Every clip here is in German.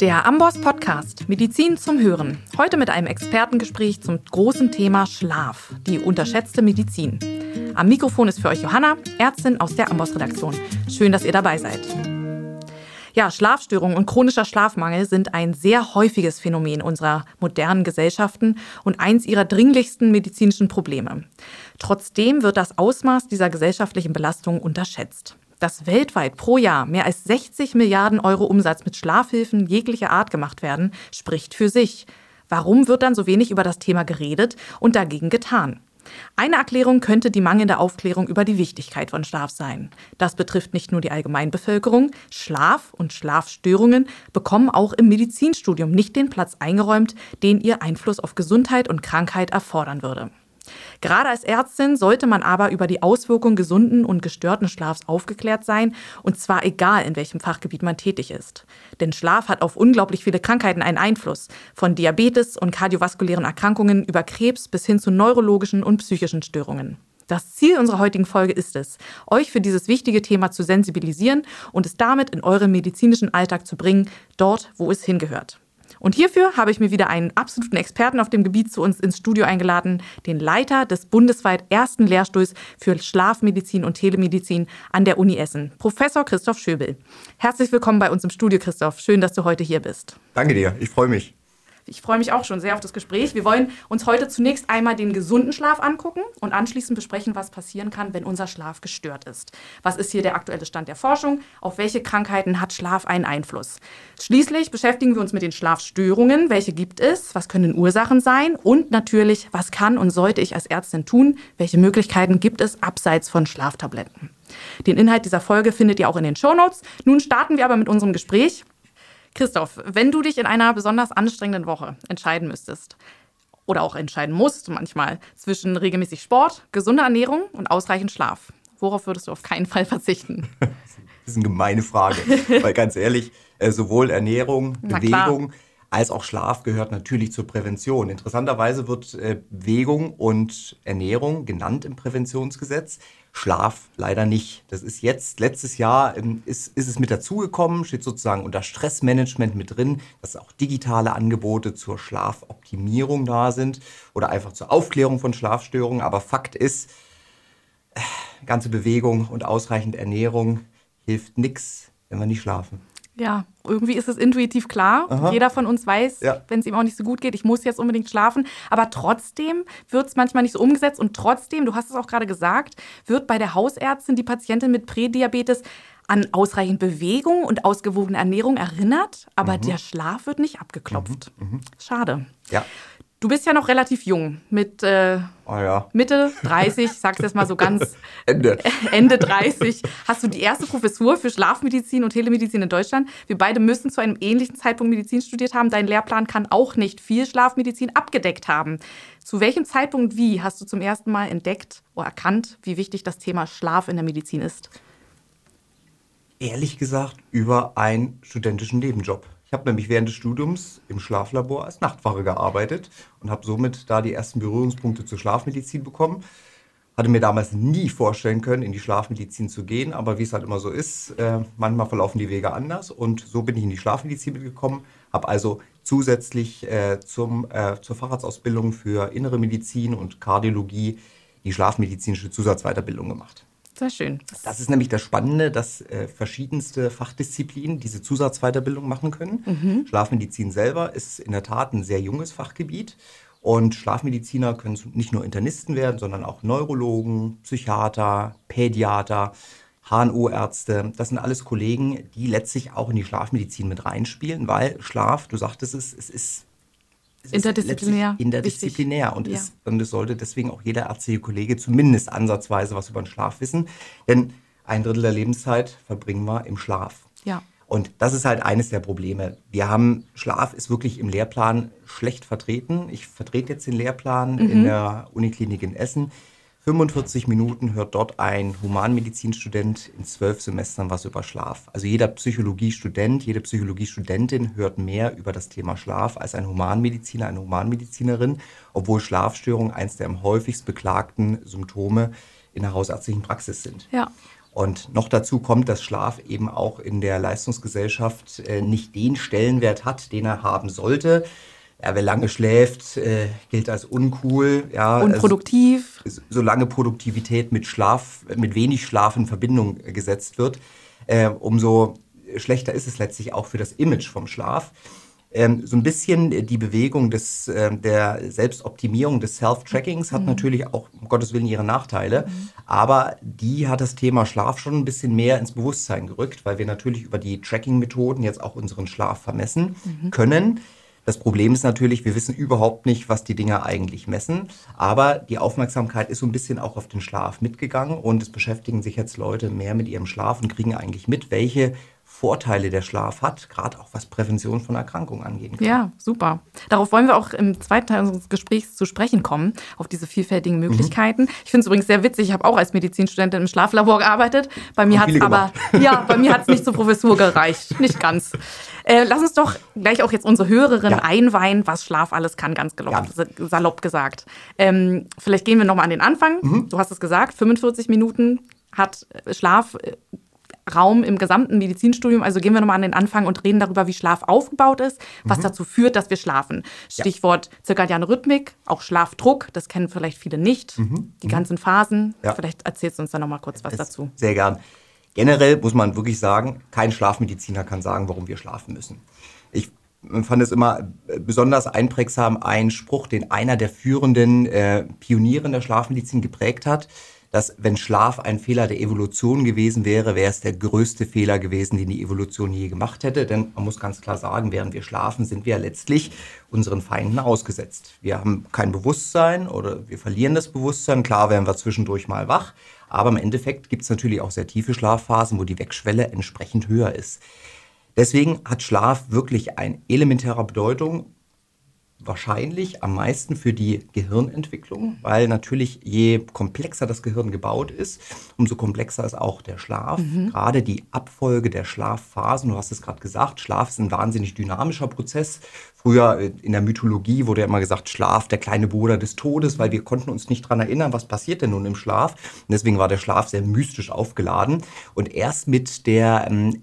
Der Amboss Podcast Medizin zum Hören. Heute mit einem Expertengespräch zum großen Thema Schlaf, die unterschätzte Medizin. Am Mikrofon ist für euch Johanna, Ärztin aus der Amboss Redaktion. Schön, dass ihr dabei seid. Ja, Schlafstörungen und chronischer Schlafmangel sind ein sehr häufiges Phänomen unserer modernen Gesellschaften und eins ihrer dringlichsten medizinischen Probleme. Trotzdem wird das Ausmaß dieser gesellschaftlichen Belastung unterschätzt. Dass weltweit pro Jahr mehr als 60 Milliarden Euro Umsatz mit Schlafhilfen jeglicher Art gemacht werden, spricht für sich. Warum wird dann so wenig über das Thema geredet und dagegen getan? Eine Erklärung könnte die mangelnde Aufklärung über die Wichtigkeit von Schlaf sein. Das betrifft nicht nur die Allgemeinbevölkerung. Schlaf und Schlafstörungen bekommen auch im Medizinstudium nicht den Platz eingeräumt, den ihr Einfluss auf Gesundheit und Krankheit erfordern würde. Gerade als Ärztin sollte man aber über die Auswirkungen gesunden und gestörten Schlafs aufgeklärt sein, und zwar egal, in welchem Fachgebiet man tätig ist. Denn Schlaf hat auf unglaublich viele Krankheiten einen Einfluss, von Diabetes und kardiovaskulären Erkrankungen über Krebs bis hin zu neurologischen und psychischen Störungen. Das Ziel unserer heutigen Folge ist es, euch für dieses wichtige Thema zu sensibilisieren und es damit in euren medizinischen Alltag zu bringen, dort, wo es hingehört. Und hierfür habe ich mir wieder einen absoluten Experten auf dem Gebiet zu uns ins Studio eingeladen, den Leiter des bundesweit ersten Lehrstuhls für Schlafmedizin und Telemedizin an der Uni Essen, Professor Christoph Schöbel. Herzlich willkommen bei uns im Studio, Christoph. Schön, dass du heute hier bist. Danke dir, ich freue mich. Ich freue mich auch schon sehr auf das Gespräch. Wir wollen uns heute zunächst einmal den gesunden Schlaf angucken und anschließend besprechen, was passieren kann, wenn unser Schlaf gestört ist. Was ist hier der aktuelle Stand der Forschung? Auf welche Krankheiten hat Schlaf einen Einfluss? Schließlich beschäftigen wir uns mit den Schlafstörungen. Welche gibt es? Was können Ursachen sein? Und natürlich, was kann und sollte ich als Ärztin tun? Welche Möglichkeiten gibt es abseits von Schlaftabletten? Den Inhalt dieser Folge findet ihr auch in den Shownotes. Nun starten wir aber mit unserem Gespräch. Christoph, wenn du dich in einer besonders anstrengenden Woche entscheiden müsstest, oder auch entscheiden musst manchmal, zwischen regelmäßig Sport, gesunder Ernährung und ausreichend Schlaf, worauf würdest du auf keinen Fall verzichten? Das ist eine gemeine Frage, weil ganz ehrlich, äh, sowohl Ernährung, Bewegung als auch Schlaf gehört natürlich zur Prävention. Interessanterweise wird äh, Bewegung und Ernährung genannt im Präventionsgesetz. Schlaf leider nicht. Das ist jetzt, letztes Jahr ähm, ist, ist es mit dazugekommen, steht sozusagen unter Stressmanagement mit drin, dass auch digitale Angebote zur Schlafoptimierung da sind oder einfach zur Aufklärung von Schlafstörungen. Aber Fakt ist, äh, ganze Bewegung und ausreichend Ernährung hilft nichts, wenn wir nicht schlafen. Ja, irgendwie ist es intuitiv klar. Aha. Jeder von uns weiß, ja. wenn es ihm auch nicht so gut geht, ich muss jetzt unbedingt schlafen. Aber trotzdem wird es manchmal nicht so umgesetzt. Und trotzdem, du hast es auch gerade gesagt, wird bei der Hausärztin die Patientin mit Prädiabetes an ausreichend Bewegung und ausgewogene Ernährung erinnert, aber mhm. der Schlaf wird nicht abgeklopft. Mhm. Mhm. Schade. Ja. Du bist ja noch relativ jung, mit äh, oh ja. Mitte 30, sag's jetzt mal so ganz Ende. Ende 30. Hast du die erste Professur für Schlafmedizin und Telemedizin in Deutschland? Wir beide müssen zu einem ähnlichen Zeitpunkt Medizin studiert haben. Dein Lehrplan kann auch nicht viel Schlafmedizin abgedeckt haben. Zu welchem Zeitpunkt, wie hast du zum ersten Mal entdeckt oder erkannt, wie wichtig das Thema Schlaf in der Medizin ist? Ehrlich gesagt, über einen studentischen Nebenjob. Ich habe nämlich während des Studiums im Schlaflabor als Nachtwache gearbeitet und habe somit da die ersten Berührungspunkte zur Schlafmedizin bekommen. Hatte mir damals nie vorstellen können, in die Schlafmedizin zu gehen, aber wie es halt immer so ist, äh, manchmal verlaufen die Wege anders und so bin ich in die Schlafmedizin mitgekommen, habe also zusätzlich äh, zum, äh, zur Facharztausbildung für innere Medizin und Kardiologie die schlafmedizinische Zusatzweiterbildung gemacht. Sehr schön. Das ist nämlich das Spannende, dass äh, verschiedenste Fachdisziplinen diese Zusatzweiterbildung machen können. Mhm. Schlafmedizin selber ist in der Tat ein sehr junges Fachgebiet. Und Schlafmediziner können nicht nur Internisten werden, sondern auch Neurologen, Psychiater, Pädiater, HNO-Ärzte. Das sind alles Kollegen, die letztlich auch in die Schlafmedizin mit reinspielen, weil Schlaf, du sagtest es, es ist interdisziplinär. Interdisziplinär und, ja. ist, und es sollte deswegen auch jeder ärztliche Kollege zumindest ansatzweise was über den Schlaf wissen. Denn ein Drittel der Lebenszeit verbringen wir im Schlaf. Ja. Und das ist halt eines der Probleme. Wir haben, Schlaf ist wirklich im Lehrplan schlecht vertreten. Ich vertrete jetzt den Lehrplan mhm. in der Uniklinik in Essen. 45 Minuten hört dort ein Humanmedizinstudent in zwölf Semestern was über Schlaf. Also jeder Psychologiestudent, jede Psychologiestudentin hört mehr über das Thema Schlaf als ein Humanmediziner, eine Humanmedizinerin, obwohl Schlafstörungen eines der am häufigst beklagten Symptome in der hausärztlichen Praxis sind. Ja. Und noch dazu kommt, dass Schlaf eben auch in der Leistungsgesellschaft äh, nicht den Stellenwert hat, den er haben sollte. Ja, wer lange schläft, äh, gilt als uncool. Ja, also Unproduktiv. Also, solange Produktivität mit Schlaf, mit wenig Schlaf in Verbindung gesetzt wird, äh, umso schlechter ist es letztlich auch für das Image vom Schlaf ähm, so ein bisschen die Bewegung des, äh, der Selbstoptimierung des Self-Trackings hat mhm. natürlich auch, um Gottes Willen, ihre Nachteile. Mhm. Aber die hat das Thema Schlaf schon ein bisschen mehr ins Bewusstsein gerückt, weil wir natürlich über die Tracking-Methoden jetzt auch unseren Schlaf vermessen mhm. können. Das Problem ist natürlich, wir wissen überhaupt nicht, was die Dinger eigentlich messen. Aber die Aufmerksamkeit ist so ein bisschen auch auf den Schlaf mitgegangen und es beschäftigen sich jetzt Leute mehr mit ihrem Schlaf und kriegen eigentlich mit, welche Vorteile der Schlaf hat, gerade auch was Prävention von Erkrankungen angeht. Ja, super. Darauf wollen wir auch im zweiten Teil unseres Gesprächs zu sprechen kommen, auf diese vielfältigen mhm. Möglichkeiten. Mhm. Ich finde es übrigens sehr witzig, ich habe auch als Medizinstudentin im Schlaflabor gearbeitet. Bei mir hat es aber ja, bei mir hat es nicht zur Professur gereicht, nicht ganz. Äh, lass uns doch gleich auch jetzt unsere Hörerin ja. einweihen, was Schlaf alles kann, ganz gelobt, ja. salopp gesagt. Ähm, vielleicht gehen wir nochmal an den Anfang. Mhm. Du hast es gesagt, 45 Minuten hat Schlaf äh, Raum im gesamten Medizinstudium. Also gehen wir nochmal an den Anfang und reden darüber, wie Schlaf aufgebaut ist, was mhm. dazu führt, dass wir schlafen. Stichwort ja. zirkadiane Rhythmik, auch Schlafdruck, das kennen vielleicht viele nicht. Mhm. Die mhm. ganzen Phasen. Ja. Vielleicht erzählst du uns da nochmal kurz was das dazu. Sehr gern. Generell muss man wirklich sagen, kein Schlafmediziner kann sagen, warum wir schlafen müssen. Ich fand es immer besonders einprägsam, ein Spruch, den einer der führenden äh, Pioniere in der Schlafmedizin geprägt hat dass wenn Schlaf ein Fehler der Evolution gewesen wäre, wäre es der größte Fehler gewesen, den die Evolution je gemacht hätte. Denn man muss ganz klar sagen, während wir schlafen, sind wir letztlich unseren Feinden ausgesetzt. Wir haben kein Bewusstsein oder wir verlieren das Bewusstsein. Klar werden wir zwischendurch mal wach, aber im Endeffekt gibt es natürlich auch sehr tiefe Schlafphasen, wo die Wegschwelle entsprechend höher ist. Deswegen hat Schlaf wirklich eine elementäre Bedeutung wahrscheinlich am meisten für die Gehirnentwicklung, weil natürlich je komplexer das Gehirn gebaut ist, umso komplexer ist auch der Schlaf. Mhm. Gerade die Abfolge der Schlafphasen, du hast es gerade gesagt, Schlaf ist ein wahnsinnig dynamischer Prozess. Früher äh, in der Mythologie wurde ja immer gesagt, Schlaf, der kleine Bruder des Todes, weil wir konnten uns nicht daran erinnern, was passiert denn nun im Schlaf. Und deswegen war der Schlaf sehr mystisch aufgeladen. Und erst mit der ähm,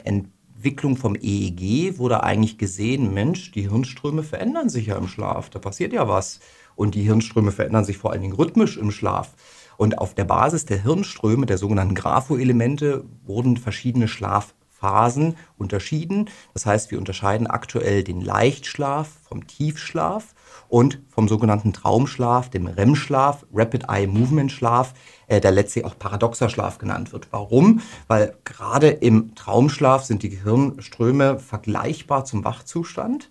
Entwicklung vom EEG wurde eigentlich gesehen, Mensch, die Hirnströme verändern sich ja im Schlaf, da passiert ja was. Und die Hirnströme verändern sich vor allen Dingen rhythmisch im Schlaf. Und auf der Basis der Hirnströme, der sogenannten Grapho-Elemente, wurden verschiedene Schlafphasen unterschieden. Das heißt, wir unterscheiden aktuell den Leichtschlaf vom Tiefschlaf und vom sogenannten Traumschlaf, dem REM-Schlaf, Rapid Eye Movement Schlaf, äh, der letztlich auch paradoxer Schlaf genannt wird. Warum? Weil gerade im Traumschlaf sind die Gehirnströme vergleichbar zum Wachzustand.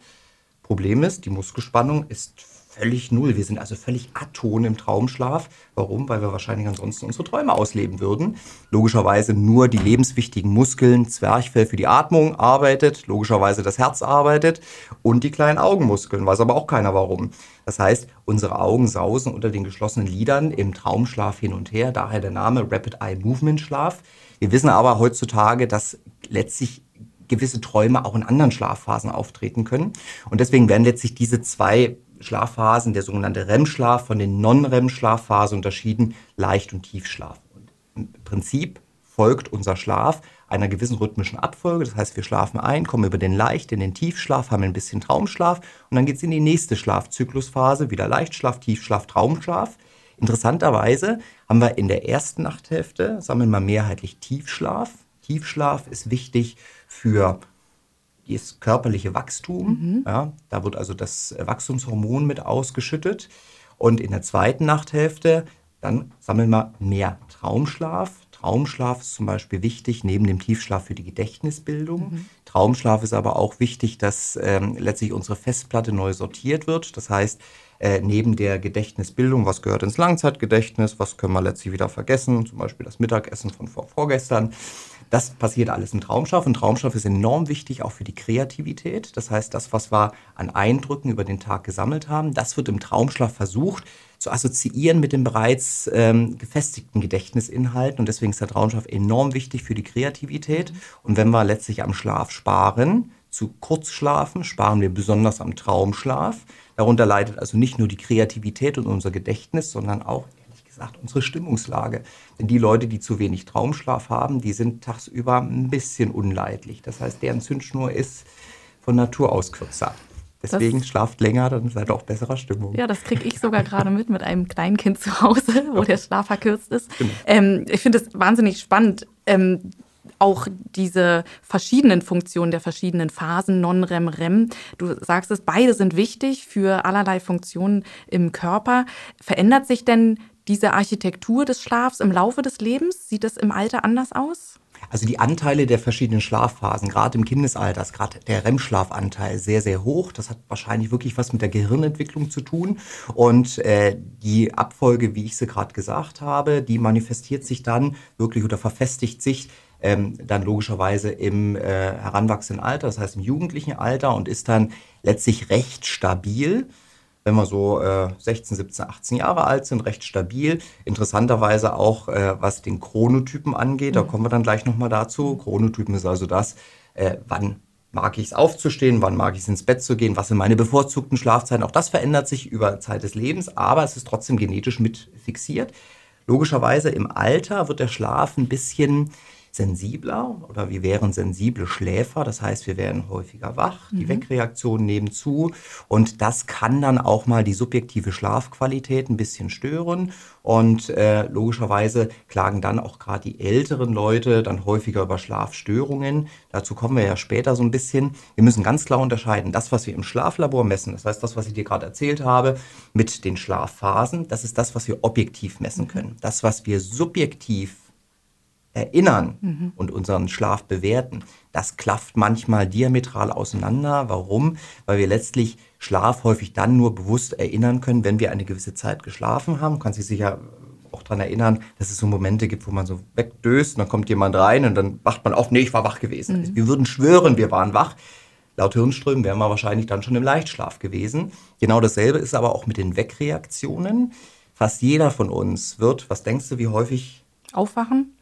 Problem ist, die Muskelspannung ist völlig null. Wir sind also völlig aton im Traumschlaf. Warum? Weil wir wahrscheinlich ansonsten unsere Träume ausleben würden. Logischerweise nur die lebenswichtigen Muskeln, Zwerchfell für die Atmung arbeitet, logischerweise das Herz arbeitet und die kleinen Augenmuskeln, weiß aber auch keiner warum. Das heißt, unsere Augen sausen unter den geschlossenen Lidern im Traumschlaf hin und her, daher der Name Rapid Eye Movement Schlaf. Wir wissen aber heutzutage, dass letztlich gewisse Träume auch in anderen Schlafphasen auftreten können. Und deswegen werden letztlich diese zwei Schlafphasen, der sogenannte REM-Schlaf von den Non-REM-Schlafphasen unterschieden, Leicht- und Tiefschlaf. Und Im Prinzip folgt unser Schlaf einer gewissen rhythmischen Abfolge. Das heißt, wir schlafen ein, kommen über den Leicht in den Tiefschlaf, haben ein bisschen Traumschlaf und dann geht es in die nächste Schlafzyklusphase, wieder Leichtschlaf, Tiefschlaf, Traumschlaf. Interessanterweise haben wir in der ersten Nachthälfte, sammeln wir mehrheitlich Tiefschlaf. Tiefschlaf ist wichtig für das körperliche Wachstum. Mhm. Ja, da wird also das Wachstumshormon mit ausgeschüttet. Und in der zweiten Nachthälfte, dann sammeln wir mehr Traumschlaf. Traumschlaf ist zum Beispiel wichtig, neben dem Tiefschlaf für die Gedächtnisbildung. Mhm. Traumschlaf ist aber auch wichtig, dass ähm, letztlich unsere Festplatte neu sortiert wird. Das heißt, äh, neben der Gedächtnisbildung, was gehört ins Langzeitgedächtnis, was können wir letztlich wieder vergessen, zum Beispiel das Mittagessen von vor, vorgestern. Das passiert alles im Traumschlaf. Und Traumschlaf ist enorm wichtig auch für die Kreativität. Das heißt, das, was wir an Eindrücken über den Tag gesammelt haben, das wird im Traumschlaf versucht zu assoziieren mit den bereits ähm, gefestigten Gedächtnisinhalten. Und deswegen ist der Traumschlaf enorm wichtig für die Kreativität. Und wenn wir letztlich am Schlaf sparen, zu Kurzschlafen sparen wir besonders am Traumschlaf. Darunter leidet also nicht nur die Kreativität und unser Gedächtnis, sondern auch gesagt, unsere Stimmungslage. Denn die Leute, die zu wenig Traumschlaf haben, die sind tagsüber ein bisschen unleidlich. Das heißt, deren Zündschnur ist von Natur aus kürzer. Deswegen das, schlaft länger, dann seid ihr auch besserer Stimmung. Ja, das kriege ich sogar gerade mit mit einem kleinen Kind zu Hause, wo der Schlaf verkürzt ist. Genau. Ähm, ich finde es wahnsinnig spannend. Ähm, auch diese verschiedenen Funktionen der verschiedenen Phasen, Non-REM, REM. Du sagst es, beide sind wichtig für allerlei Funktionen im Körper. Verändert sich denn diese Architektur des Schlafs im Laufe des Lebens? Sieht es im Alter anders aus? Also die Anteile der verschiedenen Schlafphasen, gerade im Kindesalter, ist gerade der REM-Schlafanteil sehr, sehr hoch. Das hat wahrscheinlich wirklich was mit der Gehirnentwicklung zu tun. Und äh, die Abfolge, wie ich sie gerade gesagt habe, die manifestiert sich dann wirklich oder verfestigt sich ähm, dann logischerweise im äh, heranwachsenden Alter, das heißt im jugendlichen Alter und ist dann letztlich recht stabil wenn wir so äh, 16, 17, 18 Jahre alt sind, recht stabil. Interessanterweise auch, äh, was den Chronotypen angeht, da mhm. kommen wir dann gleich nochmal dazu. Chronotypen ist also das, äh, wann mag ich es aufzustehen, wann mag ich es ins Bett zu gehen, was sind meine bevorzugten Schlafzeiten. Auch das verändert sich über Zeit des Lebens, aber es ist trotzdem genetisch mit fixiert. Logischerweise im Alter wird der Schlaf ein bisschen sensibler oder wir wären sensible Schläfer. Das heißt, wir werden häufiger wach, die mhm. Wegreaktionen nehmen zu und das kann dann auch mal die subjektive Schlafqualität ein bisschen stören und äh, logischerweise klagen dann auch gerade die älteren Leute dann häufiger über Schlafstörungen. Dazu kommen wir ja später so ein bisschen. Wir müssen ganz klar unterscheiden, das, was wir im Schlaflabor messen, das heißt das, was ich dir gerade erzählt habe, mit den Schlafphasen, das ist das, was wir objektiv messen mhm. können. Das, was wir subjektiv erinnern mhm. und unseren Schlaf bewerten, das klafft manchmal diametral auseinander. Warum? Weil wir letztlich Schlaf häufig dann nur bewusst erinnern können, wenn wir eine gewisse Zeit geschlafen haben. Du kannst dich sicher auch daran erinnern, dass es so Momente gibt, wo man so wegdöst und dann kommt jemand rein und dann wacht man auf, nee, ich war wach gewesen. Mhm. Wir würden schwören, wir waren wach. Laut Hirnströmen wären wir wahrscheinlich dann schon im Leichtschlaf gewesen. Genau dasselbe ist aber auch mit den Wegreaktionen. Fast jeder von uns wird, was denkst du, wie häufig aufwachen?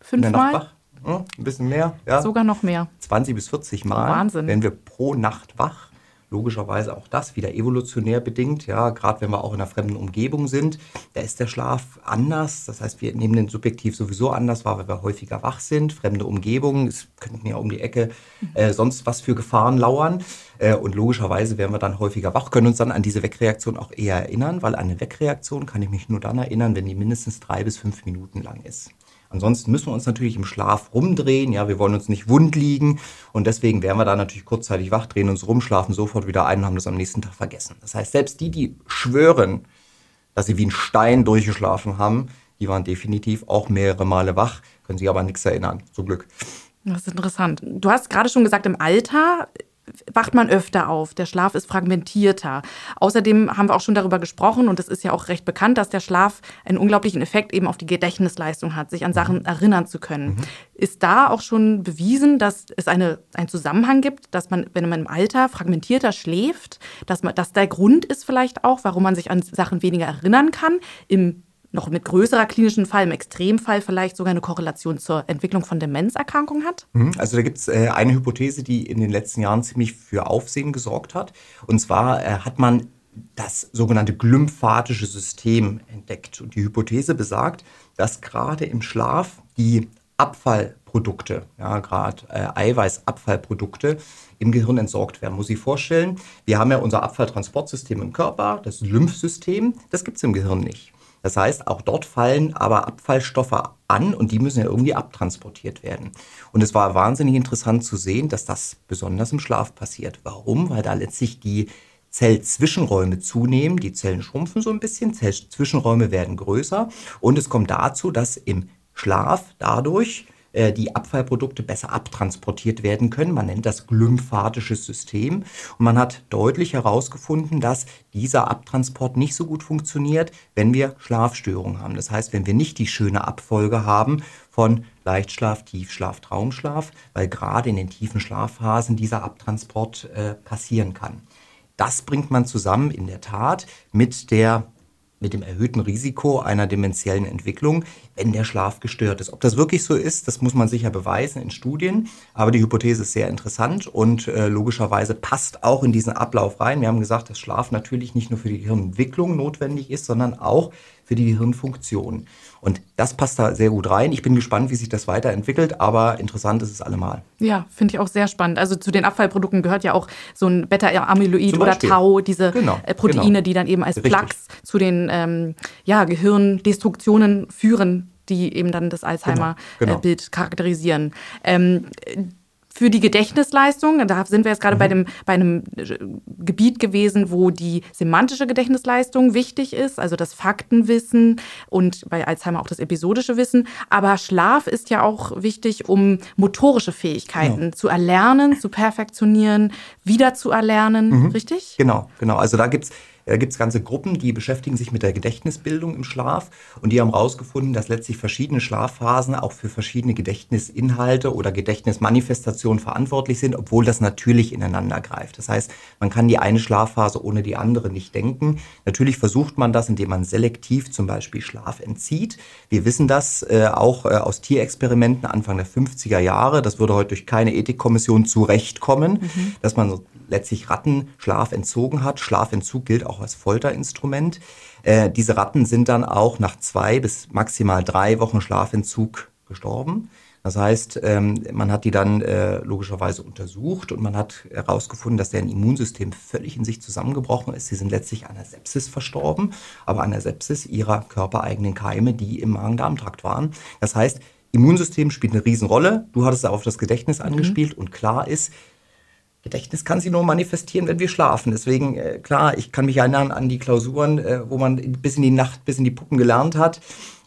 Fünfmal? Hm, ein bisschen mehr, ja. Sogar noch mehr. 20 bis 40 Mal oh, Wahnsinn. werden wir pro Nacht wach. Logischerweise auch das wieder evolutionär bedingt, ja, gerade wenn wir auch in einer fremden Umgebung sind, da ist der Schlaf anders. Das heißt, wir nehmen den subjektiv sowieso anders wahr, weil wir häufiger wach sind. Fremde Umgebung, es könnten ja um die Ecke äh, sonst was für Gefahren lauern. Äh, und logischerweise werden wir dann häufiger wach, können uns dann an diese Wegreaktion auch eher erinnern, weil an eine Wegreaktion kann ich mich nur dann erinnern, wenn die mindestens drei bis fünf Minuten lang ist. Ansonsten müssen wir uns natürlich im Schlaf rumdrehen. Ja, wir wollen uns nicht wund liegen. Und deswegen werden wir da natürlich kurzzeitig wach, drehen uns rum, schlafen sofort wieder ein und haben das am nächsten Tag vergessen. Das heißt, selbst die, die schwören, dass sie wie ein Stein durchgeschlafen haben, die waren definitiv auch mehrere Male wach, können sich aber an nichts erinnern. Zum Glück. Das ist interessant. Du hast gerade schon gesagt, im Alter wacht man öfter auf, der Schlaf ist fragmentierter. Außerdem haben wir auch schon darüber gesprochen und es ist ja auch recht bekannt, dass der Schlaf einen unglaublichen Effekt eben auf die Gedächtnisleistung hat, sich an Sachen erinnern zu können. Mhm. Ist da auch schon bewiesen, dass es eine, einen Zusammenhang gibt, dass man, wenn man im Alter fragmentierter schläft, dass, man, dass der Grund ist vielleicht auch, warum man sich an Sachen weniger erinnern kann, im noch mit größerer klinischen Fall, im Extremfall vielleicht sogar eine Korrelation zur Entwicklung von Demenzerkrankungen hat? Mhm. Also da gibt es äh, eine Hypothese, die in den letzten Jahren ziemlich für Aufsehen gesorgt hat. Und zwar äh, hat man das sogenannte glymphatische System entdeckt. Und die Hypothese besagt, dass gerade im Schlaf die Abfallprodukte, ja, gerade äh, Eiweißabfallprodukte im Gehirn entsorgt werden. Muss ich vorstellen, wir haben ja unser Abfalltransportsystem im Körper, das Lymphsystem, das gibt es im Gehirn nicht. Das heißt, auch dort fallen aber Abfallstoffe an und die müssen ja irgendwie abtransportiert werden. Und es war wahnsinnig interessant zu sehen, dass das besonders im Schlaf passiert. Warum? Weil da letztlich die Zellzwischenräume zunehmen, die Zellen schrumpfen so ein bisschen, Zellzwischenräume werden größer und es kommt dazu, dass im Schlaf dadurch die Abfallprodukte besser abtransportiert werden können. Man nennt das glymphatisches System. Und man hat deutlich herausgefunden, dass dieser Abtransport nicht so gut funktioniert, wenn wir Schlafstörungen haben. Das heißt, wenn wir nicht die schöne Abfolge haben von Leichtschlaf, Tiefschlaf, Traumschlaf, weil gerade in den tiefen Schlafphasen dieser Abtransport äh, passieren kann. Das bringt man zusammen in der Tat mit der mit dem erhöhten Risiko einer dementiellen Entwicklung, wenn der Schlaf gestört ist. Ob das wirklich so ist, das muss man sicher beweisen in Studien, aber die Hypothese ist sehr interessant und äh, logischerweise passt auch in diesen Ablauf rein. Wir haben gesagt, dass Schlaf natürlich nicht nur für die Gehirnentwicklung notwendig ist, sondern auch für die Gehirnfunktion. Und das passt da sehr gut rein. Ich bin gespannt, wie sich das weiterentwickelt, aber interessant ist es allemal. Ja, finde ich auch sehr spannend. Also zu den Abfallprodukten gehört ja auch so ein Beta-Amyloid oder Tau, diese genau, äh, Proteine, genau. die dann eben als Plaques zu den ähm, ja, Gehirndestruktionen führen die eben dann das genau, Alzheimer-Bild genau, genau. charakterisieren. Ähm, für die Gedächtnisleistung, da sind wir jetzt gerade mhm. bei, dem, bei einem äh, Gebiet gewesen, wo die semantische Gedächtnisleistung wichtig ist, also das Faktenwissen und bei Alzheimer auch das episodische Wissen. Aber Schlaf ist ja auch wichtig, um motorische Fähigkeiten genau. zu erlernen, zu perfektionieren, wieder zu erlernen, mhm. richtig? Genau, genau. Also da gibt es da gibt es ganze Gruppen, die beschäftigen sich mit der Gedächtnisbildung im Schlaf und die haben herausgefunden, dass letztlich verschiedene Schlafphasen auch für verschiedene Gedächtnisinhalte oder Gedächtnismanifestationen verantwortlich sind, obwohl das natürlich ineinander greift. Das heißt, man kann die eine Schlafphase ohne die andere nicht denken. Natürlich versucht man das, indem man selektiv zum Beispiel Schlaf entzieht. Wir wissen das äh, auch äh, aus Tierexperimenten Anfang der 50er Jahre. Das würde heute durch keine Ethikkommission zurechtkommen, mhm. dass man letztlich Ratten Schlaf entzogen hat. Schlafentzug gilt auch als Folterinstrument. Äh, diese Ratten sind dann auch nach zwei bis maximal drei Wochen Schlafentzug gestorben. Das heißt, ähm, man hat die dann äh, logischerweise untersucht und man hat herausgefunden, dass deren Immunsystem völlig in sich zusammengebrochen ist. Sie sind letztlich an der Sepsis verstorben, aber an der Sepsis ihrer körpereigenen Keime, die im Magen-Darm-Trakt waren. Das heißt, Immunsystem spielt eine Riesenrolle. Du hattest auf das Gedächtnis mhm. angespielt und klar ist, Gedächtnis kann sich nur manifestieren, wenn wir schlafen. Deswegen, äh, klar, ich kann mich erinnern an die Klausuren, äh, wo man bis in die Nacht, bis in die Puppen gelernt hat,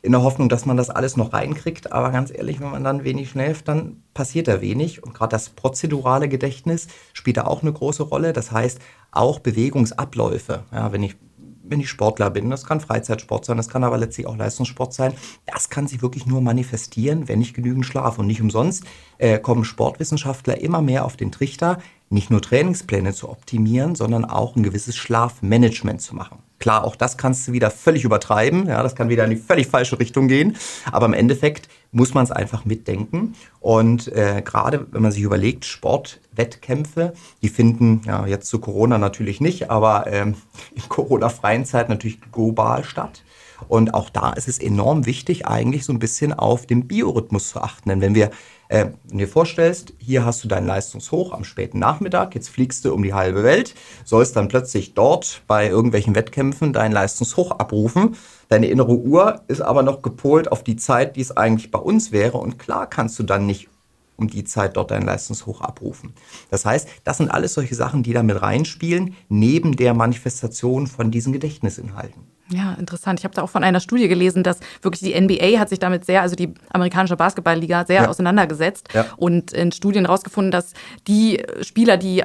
in der Hoffnung, dass man das alles noch reinkriegt. Aber ganz ehrlich, wenn man dann wenig schläft, dann passiert da wenig. Und gerade das prozedurale Gedächtnis spielt da auch eine große Rolle. Das heißt, auch Bewegungsabläufe. Ja, wenn ich wenn ich Sportler bin, das kann Freizeitsport sein, das kann aber letztlich auch Leistungssport sein, das kann sich wirklich nur manifestieren, wenn ich genügend schlafe. Und nicht umsonst äh, kommen Sportwissenschaftler immer mehr auf den Trichter, nicht nur Trainingspläne zu optimieren, sondern auch ein gewisses Schlafmanagement zu machen. Klar, auch das kannst du wieder völlig übertreiben. Ja, das kann wieder in die völlig falsche Richtung gehen. Aber im Endeffekt muss man es einfach mitdenken. Und äh, gerade wenn man sich überlegt, Sportwettkämpfe, die finden ja jetzt zu Corona natürlich nicht, aber ähm, in Corona-freien Zeit natürlich global statt. Und auch da ist es enorm wichtig, eigentlich so ein bisschen auf den Biorhythmus zu achten. Denn wenn wir äh, wenn dir vorstellst, hier hast du dein Leistungshoch am späten Nachmittag, jetzt fliegst du um die halbe Welt, sollst dann plötzlich dort bei irgendwelchen Wettkämpfen dein Leistungshoch abrufen. Deine innere Uhr ist aber noch gepolt auf die Zeit, die es eigentlich bei uns wäre. Und klar kannst du dann nicht um die Zeit dort dein Leistungshoch abrufen. Das heißt, das sind alles solche Sachen, die da mit reinspielen, neben der Manifestation von diesen Gedächtnisinhalten. Ja, interessant. Ich habe da auch von einer Studie gelesen, dass wirklich die NBA hat sich damit sehr, also die amerikanische Basketballliga, sehr ja. auseinandergesetzt ja. und in Studien herausgefunden, dass die Spieler, die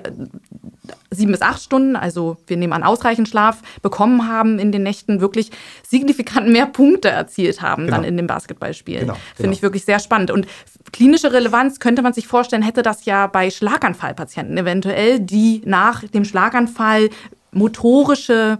sieben bis acht Stunden, also wir nehmen an ausreichend Schlaf, bekommen haben in den Nächten, wirklich signifikant mehr Punkte erzielt haben genau. dann in den Basketballspielen. Genau, Finde genau. ich wirklich sehr spannend. Und klinische Relevanz könnte man sich vorstellen, hätte das ja bei Schlaganfallpatienten eventuell, die nach dem Schlaganfall motorische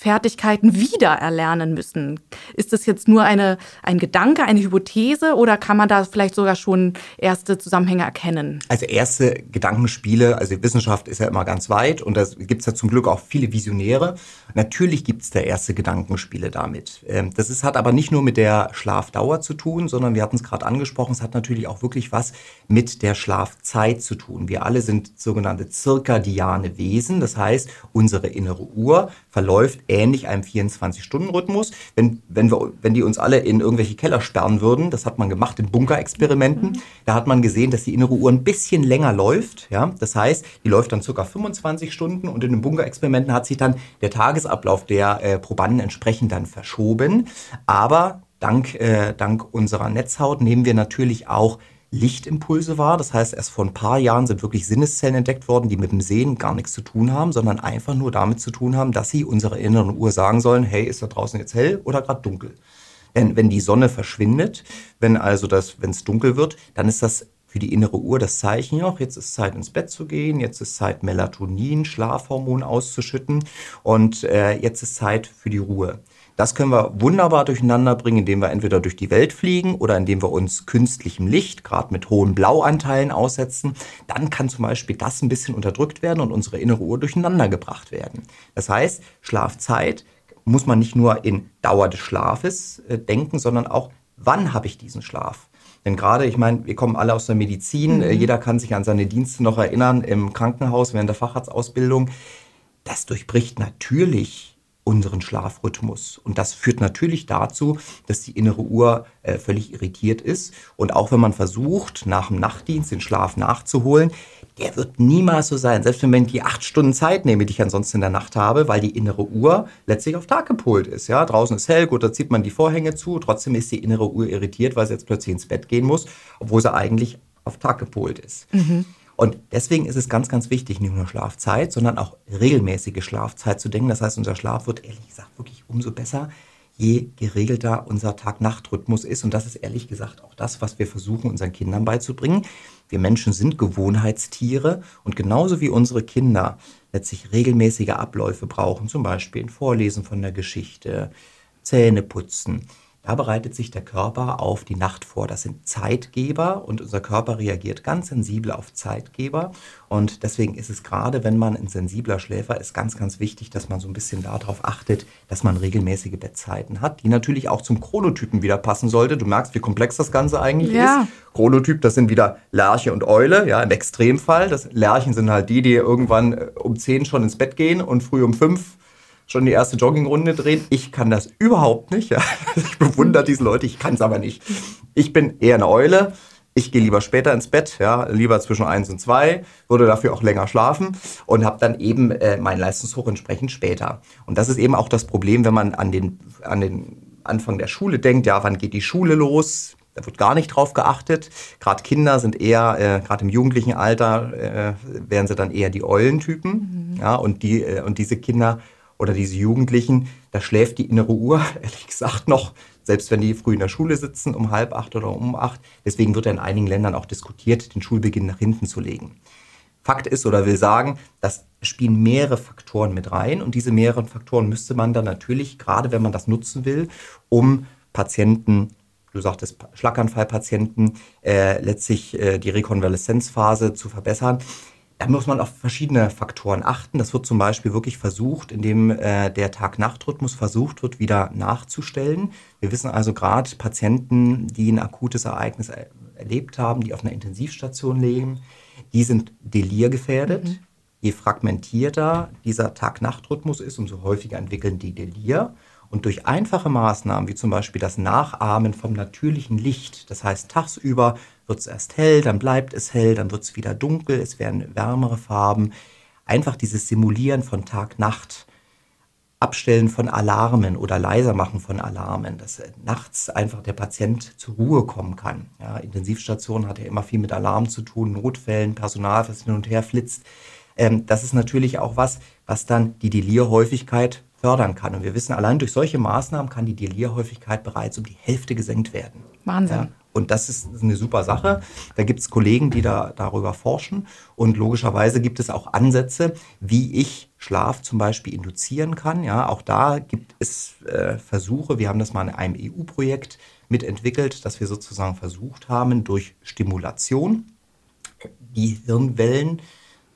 Fertigkeiten wieder erlernen müssen. Ist das jetzt nur eine, ein Gedanke, eine Hypothese oder kann man da vielleicht sogar schon erste Zusammenhänge erkennen? Also erste Gedankenspiele, also Wissenschaft ist ja immer ganz weit und da gibt es ja zum Glück auch viele Visionäre. Natürlich gibt es da erste Gedankenspiele damit. Ähm, das ist, hat aber nicht nur mit der Schlafdauer zu tun, sondern wir hatten es gerade angesprochen, es hat natürlich auch wirklich was mit der Schlafzeit zu tun. Wir alle sind sogenannte zirkadiane Wesen, das heißt, unsere innere Uhr verläuft ähnlich einem 24-Stunden-Rhythmus. Wenn, wenn, wir, wenn die uns alle in irgendwelche Keller sperren würden, das hat man gemacht in Bunkerexperimenten, mhm. da hat man gesehen, dass die innere Uhr ein bisschen länger läuft. Ja? Das heißt, die läuft dann circa 25 Stunden und in den Bunkerexperimenten hat sich dann der Tagesablauf der äh, Probanden entsprechend dann verschoben. Aber dank, äh, dank unserer Netzhaut nehmen wir natürlich auch Lichtimpulse war. Das heißt, erst vor ein paar Jahren sind wirklich Sinneszellen entdeckt worden, die mit dem Sehen gar nichts zu tun haben, sondern einfach nur damit zu tun haben, dass sie unserer inneren Uhr sagen sollen, hey, ist da draußen jetzt hell oder gerade dunkel? Denn wenn die Sonne verschwindet, wenn also das, wenn es dunkel wird, dann ist das für die innere Uhr das Zeichen, ja, jetzt ist Zeit ins Bett zu gehen, jetzt ist Zeit Melatonin, Schlafhormon auszuschütten und äh, jetzt ist Zeit für die Ruhe. Das können wir wunderbar durcheinander bringen, indem wir entweder durch die Welt fliegen oder indem wir uns künstlichem Licht, gerade mit hohen Blauanteilen aussetzen. Dann kann zum Beispiel das ein bisschen unterdrückt werden und unsere innere Uhr durcheinander gebracht werden. Das heißt, Schlafzeit muss man nicht nur in Dauer des Schlafes äh, denken, sondern auch, wann habe ich diesen Schlaf? Denn gerade, ich meine, wir kommen alle aus der Medizin, mhm. jeder kann sich an seine Dienste noch erinnern im Krankenhaus während der Facharztausbildung. Das durchbricht natürlich unseren Schlafrhythmus. Und das führt natürlich dazu, dass die innere Uhr äh, völlig irritiert ist. Und auch wenn man versucht, nach dem Nachtdienst den Schlaf nachzuholen, der wird niemals so sein. Selbst wenn ich die acht Stunden Zeit nehme, die ich ansonsten in der Nacht habe, weil die innere Uhr letztlich auf Tag gepolt ist. Ja, draußen ist hell, gut, da zieht man die Vorhänge zu. Trotzdem ist die innere Uhr irritiert, weil sie jetzt plötzlich ins Bett gehen muss, obwohl sie eigentlich auf Tag gepolt ist. Mhm. Und deswegen ist es ganz, ganz wichtig, nicht nur Schlafzeit, sondern auch regelmäßige Schlafzeit zu denken. Das heißt, unser Schlaf wird ehrlich gesagt wirklich umso besser, je geregelter unser Tag-Nacht-Rhythmus ist. Und das ist ehrlich gesagt auch das, was wir versuchen, unseren Kindern beizubringen. Wir Menschen sind Gewohnheitstiere und genauso wie unsere Kinder letztlich regelmäßige Abläufe brauchen, zum Beispiel ein Vorlesen von der Geschichte, Zähne putzen, da bereitet sich der Körper auf die Nacht vor. Das sind Zeitgeber und unser Körper reagiert ganz sensibel auf Zeitgeber. Und deswegen ist es gerade, wenn man ein sensibler Schläfer ist, ganz, ganz wichtig, dass man so ein bisschen darauf achtet, dass man regelmäßige Bettzeiten hat, die natürlich auch zum Chronotypen wieder passen sollte. Du merkst, wie komplex das Ganze eigentlich ja. ist. Chronotyp, das sind wieder Lerche und Eule, ja, im Extremfall. Das Lerchen sind halt die, die irgendwann äh, um 10 schon ins Bett gehen und früh um 5 schon die erste Joggingrunde drehen. Ich kann das überhaupt nicht. Ja. Ich bewundere diese Leute, ich kann es aber nicht. Ich bin eher eine Eule. Ich gehe lieber später ins Bett, ja, lieber zwischen eins und zwei, würde dafür auch länger schlafen und habe dann eben äh, mein Leistungshoch entsprechend später. Und das ist eben auch das Problem, wenn man an den, an den Anfang der Schule denkt, ja, wann geht die Schule los? Da wird gar nicht drauf geachtet. Gerade Kinder sind eher, äh, gerade im jugendlichen Alter, äh, wären sie dann eher die Eulentypen. Mhm. Ja, und, die, äh, und diese Kinder oder diese Jugendlichen, da schläft die innere Uhr, ehrlich gesagt, noch, selbst wenn die früh in der Schule sitzen, um halb acht oder um acht. Deswegen wird ja in einigen Ländern auch diskutiert, den Schulbeginn nach hinten zu legen. Fakt ist oder will sagen, das spielen mehrere Faktoren mit rein und diese mehreren Faktoren müsste man dann natürlich, gerade wenn man das nutzen will, um Patienten du sagtest Schlaganfallpatienten, äh, letztlich äh, die Rekonvaleszenzphase zu verbessern, da muss man auf verschiedene Faktoren achten. Das wird zum Beispiel wirklich versucht, indem äh, der Tag-Nacht-Rhythmus versucht wird, wieder nachzustellen. Wir wissen also gerade Patienten, die ein akutes Ereignis er erlebt haben, die auf einer Intensivstation leben, die sind delirgefährdet. Mhm. Je fragmentierter dieser Tag-Nacht-Rhythmus ist, umso häufiger entwickeln die Delir. Und durch einfache Maßnahmen, wie zum Beispiel das Nachahmen vom natürlichen Licht, das heißt tagsüber wird es erst hell, dann bleibt es hell, dann wird es wieder dunkel, es werden wärmere Farben, einfach dieses Simulieren von Tag-Nacht, Abstellen von Alarmen oder leiser machen von Alarmen, dass nachts einfach der Patient zur Ruhe kommen kann. Ja, Intensivstation hat ja immer viel mit Alarm zu tun, Notfällen, Personal, das hin und her flitzt. Ähm, das ist natürlich auch was, was dann die Delirhäufigkeit fördern kann. Und wir wissen, allein durch solche Maßnahmen kann die Delirhäufigkeit bereits um die Hälfte gesenkt werden. Wahnsinn. Ja, und das ist eine super Sache. Da gibt es Kollegen, die da darüber forschen. Und logischerweise gibt es auch Ansätze, wie ich Schlaf zum Beispiel induzieren kann. Ja, auch da gibt es äh, Versuche. Wir haben das mal in einem EU-Projekt mitentwickelt, dass wir sozusagen versucht haben, durch Stimulation die Hirnwellen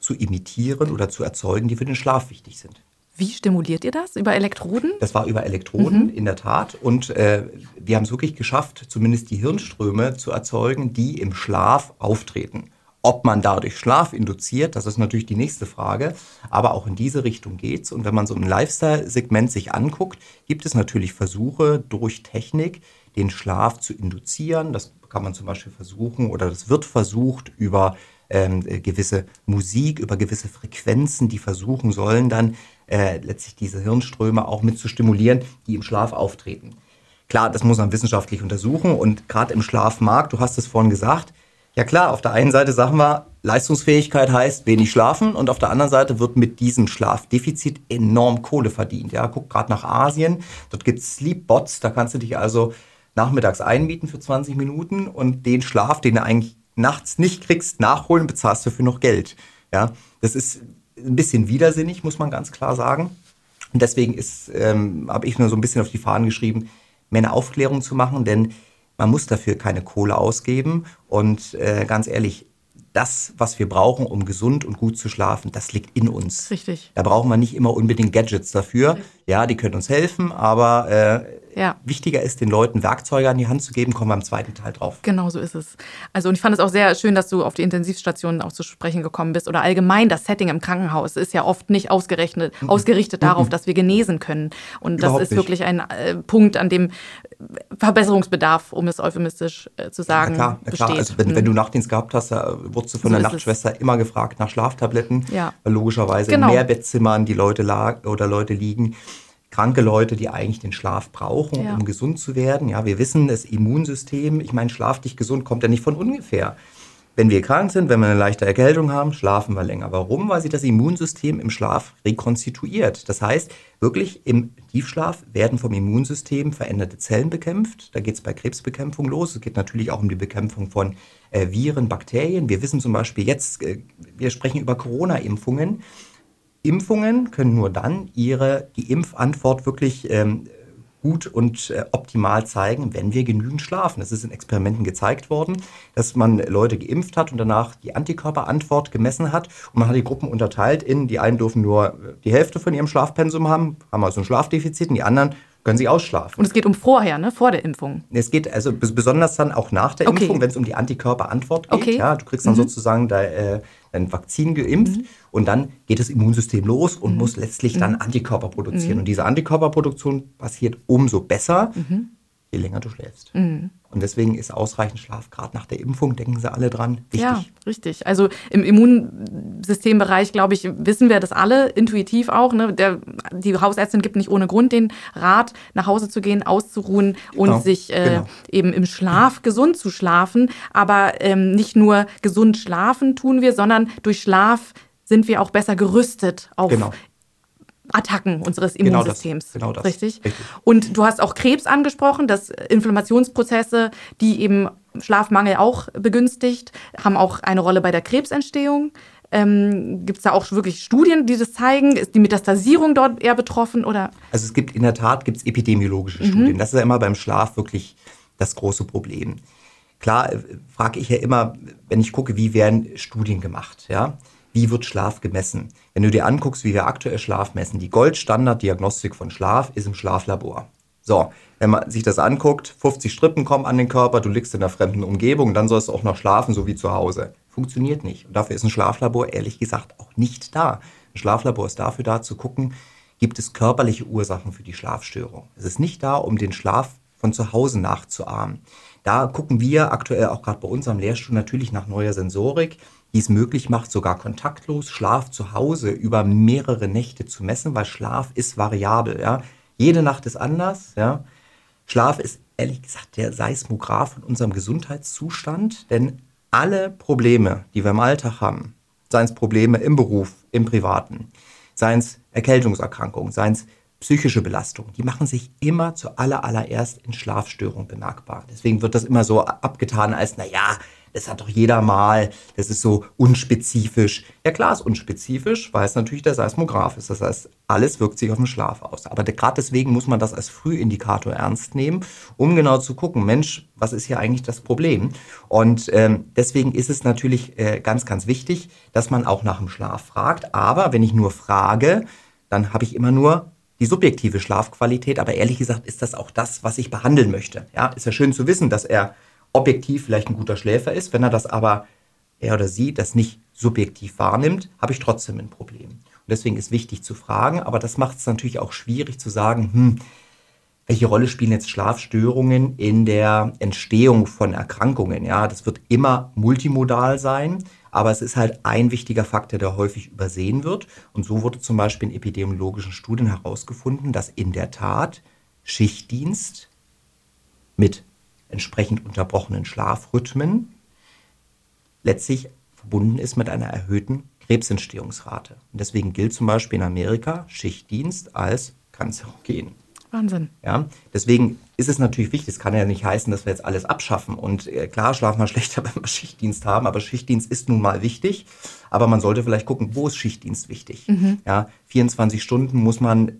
zu imitieren oder zu erzeugen, die für den Schlaf wichtig sind. Wie stimuliert ihr das? Über Elektroden? Das war über Elektroden, mhm. in der Tat. Und äh, wir haben es wirklich geschafft, zumindest die Hirnströme zu erzeugen, die im Schlaf auftreten. Ob man dadurch Schlaf induziert, das ist natürlich die nächste Frage. Aber auch in diese Richtung geht's. Und wenn man so ein Lifestyle-Segment sich anguckt, gibt es natürlich Versuche durch Technik, den Schlaf zu induzieren. Das kann man zum Beispiel versuchen oder das wird versucht über ähm, gewisse Musik, über gewisse Frequenzen, die versuchen sollen dann äh, letztlich diese Hirnströme auch mit zu stimulieren, die im Schlaf auftreten. Klar, das muss man wissenschaftlich untersuchen und gerade im Schlafmarkt, du hast es vorhin gesagt, ja klar, auf der einen Seite sagen wir, Leistungsfähigkeit heißt wenig schlafen und auf der anderen Seite wird mit diesem Schlafdefizit enorm Kohle verdient. Ja, guck gerade nach Asien, dort gibt es Sleepbots, da kannst du dich also nachmittags einmieten für 20 Minuten und den Schlaf, den du eigentlich nachts nicht kriegst, nachholen, bezahlst du für noch Geld. Ja, das ist ein bisschen widersinnig, muss man ganz klar sagen. Und deswegen ähm, habe ich nur so ein bisschen auf die Fahnen geschrieben, mehr eine Aufklärung zu machen, denn man muss dafür keine Kohle ausgeben. Und äh, ganz ehrlich, das, was wir brauchen, um gesund und gut zu schlafen, das liegt in uns. Richtig. Da brauchen wir nicht immer unbedingt Gadgets dafür. Ja, die können uns helfen, aber äh, ja. Wichtiger ist, den Leuten Werkzeuge an die Hand zu geben, kommen wir im zweiten Teil drauf. Genau so ist es. Also und ich fand es auch sehr schön, dass du auf die Intensivstationen auch zu sprechen gekommen bist oder allgemein das Setting im Krankenhaus ist ja oft nicht ausgerechnet, mhm. ausgerichtet mhm. darauf, dass wir genesen können. Und das ist nicht. wirklich ein äh, Punkt, an dem Verbesserungsbedarf, um es euphemistisch äh, zu sagen, ja, klar, besteht. Klar. Also wenn, mhm. wenn, du Nachtdienst gehabt hast, da wurdest du von so der Nachtschwester es. immer gefragt nach Schlaftabletten, ja. weil logischerweise genau. in Mehrbettzimmern die Leute lag oder Leute liegen kranke Leute, die eigentlich den Schlaf brauchen, ja. um gesund zu werden. Ja, wir wissen, das Immunsystem, ich meine, schlaf dich gesund kommt ja nicht von ungefähr. Wenn wir krank sind, wenn wir eine leichte Erkältung haben, schlafen wir länger. Warum? Weil sich das Immunsystem im Schlaf rekonstituiert. Das heißt, wirklich im Tiefschlaf werden vom Immunsystem veränderte Zellen bekämpft. Da geht es bei Krebsbekämpfung los. Es geht natürlich auch um die Bekämpfung von äh, Viren, Bakterien. Wir wissen zum Beispiel jetzt, äh, wir sprechen über Corona-Impfungen. Impfungen können nur dann ihre, die Impfantwort wirklich ähm, gut und äh, optimal zeigen, wenn wir genügend schlafen. Es ist in Experimenten gezeigt worden, dass man Leute geimpft hat und danach die Antikörperantwort gemessen hat. Und man hat die Gruppen unterteilt in, die einen dürfen nur äh, die Hälfte von ihrem Schlafpensum haben, haben also ein Schlafdefizit, und die anderen können sie ausschlafen. Und es geht um vorher, ne? Vor der Impfung. Es geht also besonders dann auch nach der okay. Impfung, wenn es um die Antikörperantwort geht. Okay. Ja, du kriegst dann mhm. sozusagen dein, äh, dein Vakzin geimpft mhm. und dann geht das Immunsystem los und mhm. muss letztlich dann mhm. Antikörper produzieren. Mhm. Und diese Antikörperproduktion passiert umso besser, mhm. Je länger du schläfst. Und deswegen ist ausreichend Schlaf, gerade nach der Impfung, denken sie alle dran, wichtig. Ja, richtig. Also im Immunsystembereich, glaube ich, wissen wir das alle, intuitiv auch. Ne? Der, die Hausärztin gibt nicht ohne Grund den Rat, nach Hause zu gehen, auszuruhen und genau, sich äh, genau. eben im Schlaf gesund zu schlafen. Aber ähm, nicht nur gesund schlafen tun wir, sondern durch Schlaf sind wir auch besser gerüstet auf genau. Attacken unseres Immunsystems. Genau das, genau das. Richtig? Richtig? Und du hast auch Krebs angesprochen, dass Inflammationsprozesse, die eben Schlafmangel auch begünstigt, haben auch eine Rolle bei der Krebsentstehung. Ähm, gibt es da auch wirklich Studien, die das zeigen? Ist die Metastasierung dort eher betroffen? Oder? Also es gibt in der Tat gibt's epidemiologische mhm. Studien. Das ist ja immer beim Schlaf wirklich das große Problem. Klar äh, frage ich ja immer, wenn ich gucke, wie werden Studien gemacht, ja? Wie wird Schlaf gemessen? Wenn du dir anguckst, wie wir aktuell Schlaf messen, die Goldstandarddiagnostik von Schlaf ist im Schlaflabor. So, wenn man sich das anguckt, 50 Strippen kommen an den Körper, du liegst in einer fremden Umgebung, dann sollst du auch noch schlafen, so wie zu Hause. Funktioniert nicht. Und dafür ist ein Schlaflabor ehrlich gesagt auch nicht da. Ein Schlaflabor ist dafür da zu gucken, gibt es körperliche Ursachen für die Schlafstörung. Es ist nicht da, um den Schlaf von zu Hause nachzuahmen. Da gucken wir aktuell auch gerade bei unserem Lehrstuhl natürlich nach neuer Sensorik die es möglich macht, sogar kontaktlos Schlaf zu Hause über mehrere Nächte zu messen, weil Schlaf ist variabel. Ja? Jede Nacht ist anders. Ja? Schlaf ist ehrlich gesagt der Seismograph von unserem Gesundheitszustand, denn alle Probleme, die wir im Alltag haben, seien es Probleme im Beruf, im Privaten, seien es Erkältungserkrankungen, seien es psychische Belastungen, die machen sich immer zu allererst in Schlafstörungen bemerkbar. Deswegen wird das immer so abgetan als, naja, das hat doch jeder mal, das ist so unspezifisch. Ja klar, ist unspezifisch, weil es natürlich der Seismograph ist. Das heißt, alles wirkt sich auf den Schlaf aus. Aber gerade deswegen muss man das als Frühindikator ernst nehmen, um genau zu gucken, Mensch, was ist hier eigentlich das Problem? Und ähm, deswegen ist es natürlich äh, ganz, ganz wichtig, dass man auch nach dem Schlaf fragt. Aber wenn ich nur frage, dann habe ich immer nur die subjektive Schlafqualität, aber ehrlich gesagt ist das auch das, was ich behandeln möchte. Ja, ist ja schön zu wissen, dass er objektiv vielleicht ein guter Schläfer ist. Wenn er das aber, er oder sie, das nicht subjektiv wahrnimmt, habe ich trotzdem ein Problem. Und deswegen ist wichtig zu fragen, aber das macht es natürlich auch schwierig zu sagen, hm, welche Rolle spielen jetzt Schlafstörungen in der Entstehung von Erkrankungen? Ja, das wird immer multimodal sein, aber es ist halt ein wichtiger Faktor, der häufig übersehen wird. Und so wurde zum Beispiel in epidemiologischen Studien herausgefunden, dass in der Tat Schichtdienst mit entsprechend unterbrochenen Schlafrhythmen letztlich verbunden ist mit einer erhöhten Krebsentstehungsrate. Und deswegen gilt zum Beispiel in Amerika Schichtdienst als kanzerogen. Wahnsinn. Ja, deswegen ist es natürlich wichtig, es kann ja nicht heißen, dass wir jetzt alles abschaffen. Und äh, klar, schlafen wir schlechter, wenn wir Schichtdienst haben, aber Schichtdienst ist nun mal wichtig. Aber man sollte vielleicht gucken, wo ist Schichtdienst wichtig? Mhm. Ja, 24 Stunden muss man,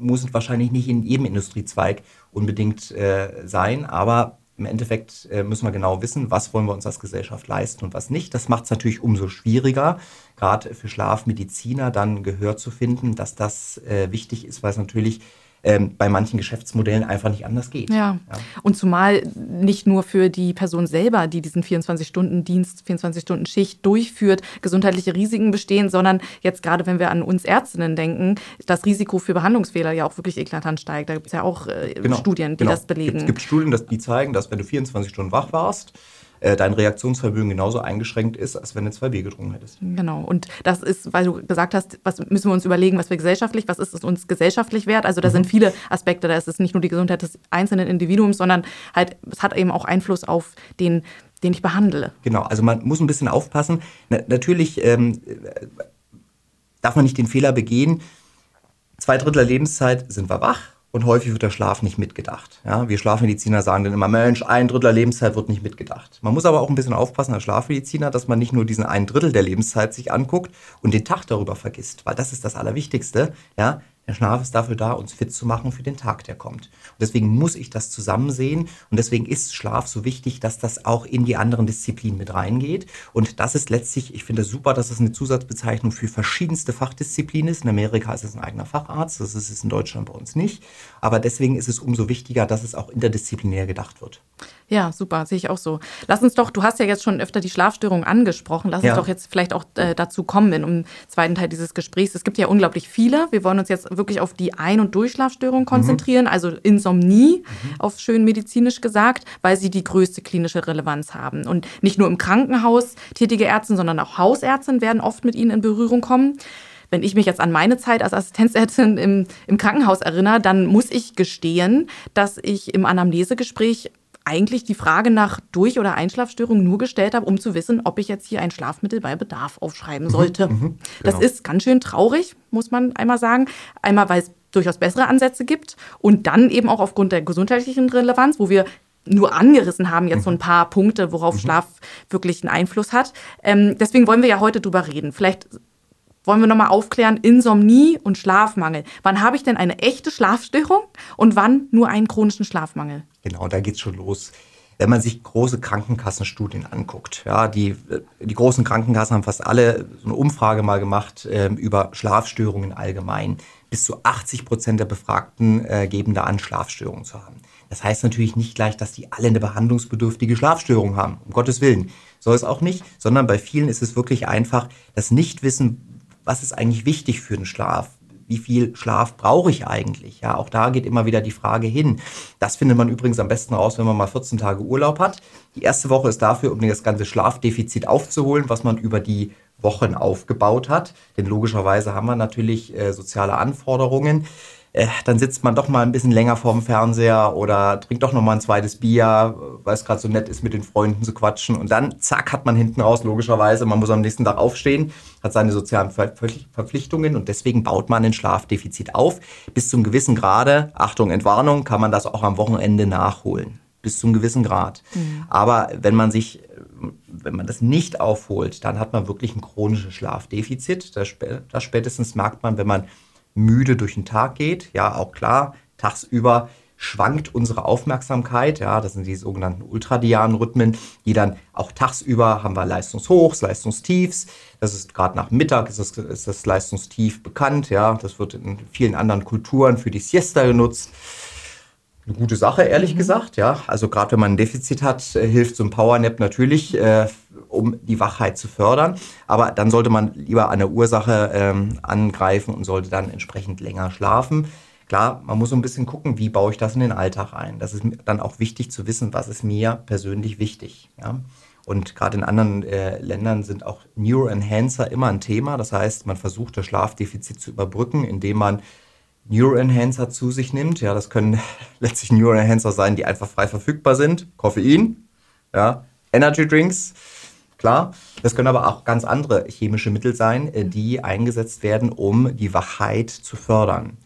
muss wahrscheinlich nicht in jedem Industriezweig unbedingt äh, sein, aber im Endeffekt äh, müssen wir genau wissen, was wollen wir uns als Gesellschaft leisten und was nicht. Das macht es natürlich umso schwieriger, gerade für Schlafmediziner dann Gehör zu finden, dass das äh, wichtig ist, weil es natürlich ähm, bei manchen Geschäftsmodellen einfach nicht anders geht. Ja. ja. Und zumal nicht nur für die Person selber, die diesen 24-Stunden-Dienst, 24-Stunden-Schicht durchführt, gesundheitliche Risiken bestehen, sondern jetzt gerade, wenn wir an uns Ärztinnen denken, das Risiko für Behandlungsfehler ja auch wirklich eklatant steigt. Da gibt es ja auch äh, genau. Studien, die genau. das belegen. Es gibt Studien, die zeigen, dass wenn du 24 Stunden wach warst, äh, dein Reaktionsvermögen genauso eingeschränkt ist, als wenn du zwei Bier getrunken hättest. Genau. Und das ist, weil du gesagt hast, was müssen wir uns überlegen, was wir gesellschaftlich, was ist es uns gesellschaftlich wert? Also da mhm. sind viele Aspekte. Da ist es nicht nur die Gesundheit des einzelnen Individuums, sondern halt, es hat eben auch Einfluss auf den den ich behandle. Genau, also man muss ein bisschen aufpassen. Na, natürlich ähm, darf man nicht den Fehler begehen. Zwei Drittel der Lebenszeit sind wir wach und häufig wird der Schlaf nicht mitgedacht. Ja, wir Schlafmediziner sagen dann immer, Mensch, ein Drittel der Lebenszeit wird nicht mitgedacht. Man muss aber auch ein bisschen aufpassen als Schlafmediziner, dass man nicht nur diesen ein Drittel der Lebenszeit sich anguckt und den Tag darüber vergisst, weil das ist das Allerwichtigste. Ja, der Schlaf ist dafür da, uns fit zu machen für den Tag, der kommt. Deswegen muss ich das zusammen sehen und deswegen ist Schlaf so wichtig, dass das auch in die anderen Disziplinen mit reingeht. Und das ist letztlich, ich finde es super, dass es eine Zusatzbezeichnung für verschiedenste Fachdisziplinen ist. In Amerika ist es ein eigener Facharzt, das ist es in Deutschland bei uns nicht. Aber deswegen ist es umso wichtiger, dass es auch interdisziplinär gedacht wird. Ja, super, sehe ich auch so. Lass uns doch, du hast ja jetzt schon öfter die Schlafstörung angesprochen. Lass ja. uns doch jetzt vielleicht auch äh, dazu kommen in im zweiten Teil dieses Gesprächs. Es gibt ja unglaublich viele. Wir wollen uns jetzt wirklich auf die Ein- und Durchschlafstörung konzentrieren, mhm. also Insomnie, mhm. auf schön medizinisch gesagt, weil sie die größte klinische Relevanz haben. Und nicht nur im Krankenhaus tätige Ärzte, sondern auch Hausärzte werden oft mit ihnen in Berührung kommen wenn ich mich jetzt an meine Zeit als Assistenzärztin im, im Krankenhaus erinnere, dann muss ich gestehen, dass ich im Anamnesegespräch eigentlich die Frage nach Durch- oder Einschlafstörungen nur gestellt habe, um zu wissen, ob ich jetzt hier ein Schlafmittel bei Bedarf aufschreiben mhm, sollte. Mhm, genau. Das ist ganz schön traurig, muss man einmal sagen. Einmal, weil es durchaus bessere Ansätze gibt und dann eben auch aufgrund der gesundheitlichen Relevanz, wo wir nur angerissen haben, jetzt so ein mhm. paar Punkte, worauf mhm. Schlaf wirklich einen Einfluss hat. Ähm, deswegen wollen wir ja heute drüber reden. Vielleicht wollen wir nochmal aufklären, Insomnie und Schlafmangel. Wann habe ich denn eine echte Schlafstörung und wann nur einen chronischen Schlafmangel? Genau, da geht es schon los. Wenn man sich große Krankenkassenstudien anguckt, ja, die, die großen Krankenkassen haben fast alle so eine Umfrage mal gemacht äh, über Schlafstörungen allgemein. Bis zu 80 Prozent der Befragten äh, geben da an, Schlafstörungen zu haben. Das heißt natürlich nicht gleich, dass die alle eine behandlungsbedürftige Schlafstörung haben. Um Gottes Willen. Soll es auch nicht, sondern bei vielen ist es wirklich einfach das Nichtwissen, was ist eigentlich wichtig für den Schlaf? wie viel Schlaf brauche ich eigentlich? Ja, auch da geht immer wieder die Frage hin. Das findet man übrigens am besten raus, wenn man mal 14 Tage Urlaub hat. Die erste Woche ist dafür, um das ganze Schlafdefizit aufzuholen, was man über die Wochen aufgebaut hat. Denn logischerweise haben wir natürlich äh, soziale Anforderungen äh, dann sitzt man doch mal ein bisschen länger vorm Fernseher oder trinkt doch noch mal ein zweites Bier, weil es gerade so nett ist, mit den Freunden zu quatschen. Und dann, zack, hat man hinten raus, logischerweise, man muss am nächsten Tag aufstehen, hat seine sozialen Verpflichtungen und deswegen baut man ein Schlafdefizit auf. Bis zum gewissen Grade, Achtung, Entwarnung, kann man das auch am Wochenende nachholen. Bis zum gewissen Grad. Mhm. Aber wenn man sich wenn man das nicht aufholt, dann hat man wirklich ein chronisches Schlafdefizit. Das, das spätestens merkt man, wenn man müde durch den Tag geht. Ja, auch klar, tagsüber schwankt unsere Aufmerksamkeit. Ja, das sind die sogenannten ultradianen Rhythmen, die dann auch tagsüber haben wir Leistungshochs, Leistungstiefs. Das ist gerade nach Mittag ist das, ist das Leistungstief bekannt. Ja, das wird in vielen anderen Kulturen für die Siesta genutzt. Eine gute Sache, ehrlich mhm. gesagt. Ja, also gerade wenn man ein Defizit hat, äh, hilft so ein Powernap natürlich äh, um die Wachheit zu fördern. Aber dann sollte man lieber an der Ursache ähm, angreifen und sollte dann entsprechend länger schlafen. Klar, man muss so ein bisschen gucken, wie baue ich das in den Alltag ein. Das ist dann auch wichtig zu wissen, was ist mir persönlich wichtig. Ja? Und gerade in anderen äh, Ländern sind auch Neuroenhancer immer ein Thema. Das heißt, man versucht das Schlafdefizit zu überbrücken, indem man Neuroenhancer zu sich nimmt. Ja, das können letztlich Neuroenhancer sein, die einfach frei verfügbar sind. Koffein, ja, Energy Drinks, Klar, das können aber auch ganz andere chemische Mittel sein, äh, die eingesetzt werden, um die Wachheit zu fördern.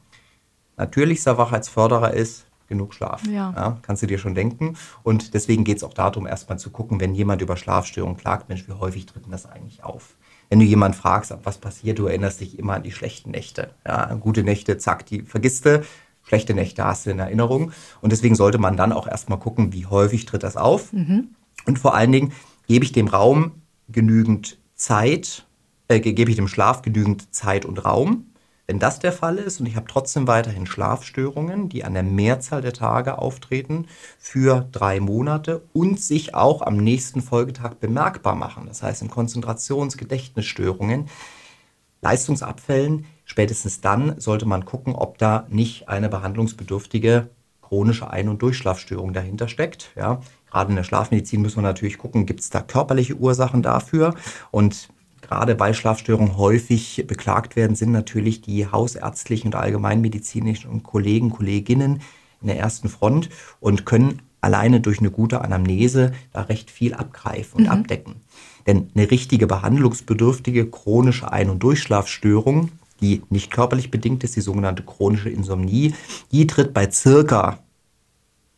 Natürlichster Wachheitsförderer ist genug Schlaf. Ja. ja. kannst du dir schon denken. Und deswegen geht es auch darum, erstmal zu gucken, wenn jemand über Schlafstörungen klagt, Mensch, wie häufig tritt denn das eigentlich auf? Wenn du jemand fragst, was passiert, du erinnerst dich immer an die schlechten Nächte. Ja, gute Nächte, zack, die vergisst du. schlechte Nächte hast du in Erinnerung. Und deswegen sollte man dann auch erstmal gucken, wie häufig tritt das auf. Mhm. Und vor allen Dingen gebe ich dem Raum genügend Zeit, äh, gebe ich dem Schlaf genügend Zeit und Raum. Wenn das der Fall ist und ich habe trotzdem weiterhin Schlafstörungen, die an der Mehrzahl der Tage auftreten, für drei Monate und sich auch am nächsten Folgetag bemerkbar machen, das heißt in Konzentrations-, Gedächtnisstörungen, Leistungsabfällen, spätestens dann sollte man gucken, ob da nicht eine behandlungsbedürftige chronische Ein- und Durchschlafstörung dahinter steckt. Ja. Gerade in der Schlafmedizin müssen wir natürlich gucken, gibt es da körperliche Ursachen dafür und gerade weil Schlafstörungen häufig beklagt werden, sind natürlich die hausärztlichen und allgemeinmedizinischen Kollegen, Kolleginnen in der ersten Front und können alleine durch eine gute Anamnese da recht viel abgreifen und mhm. abdecken. Denn eine richtige behandlungsbedürftige chronische Ein- und Durchschlafstörung, die nicht körperlich bedingt ist, die sogenannte chronische Insomnie, die tritt bei circa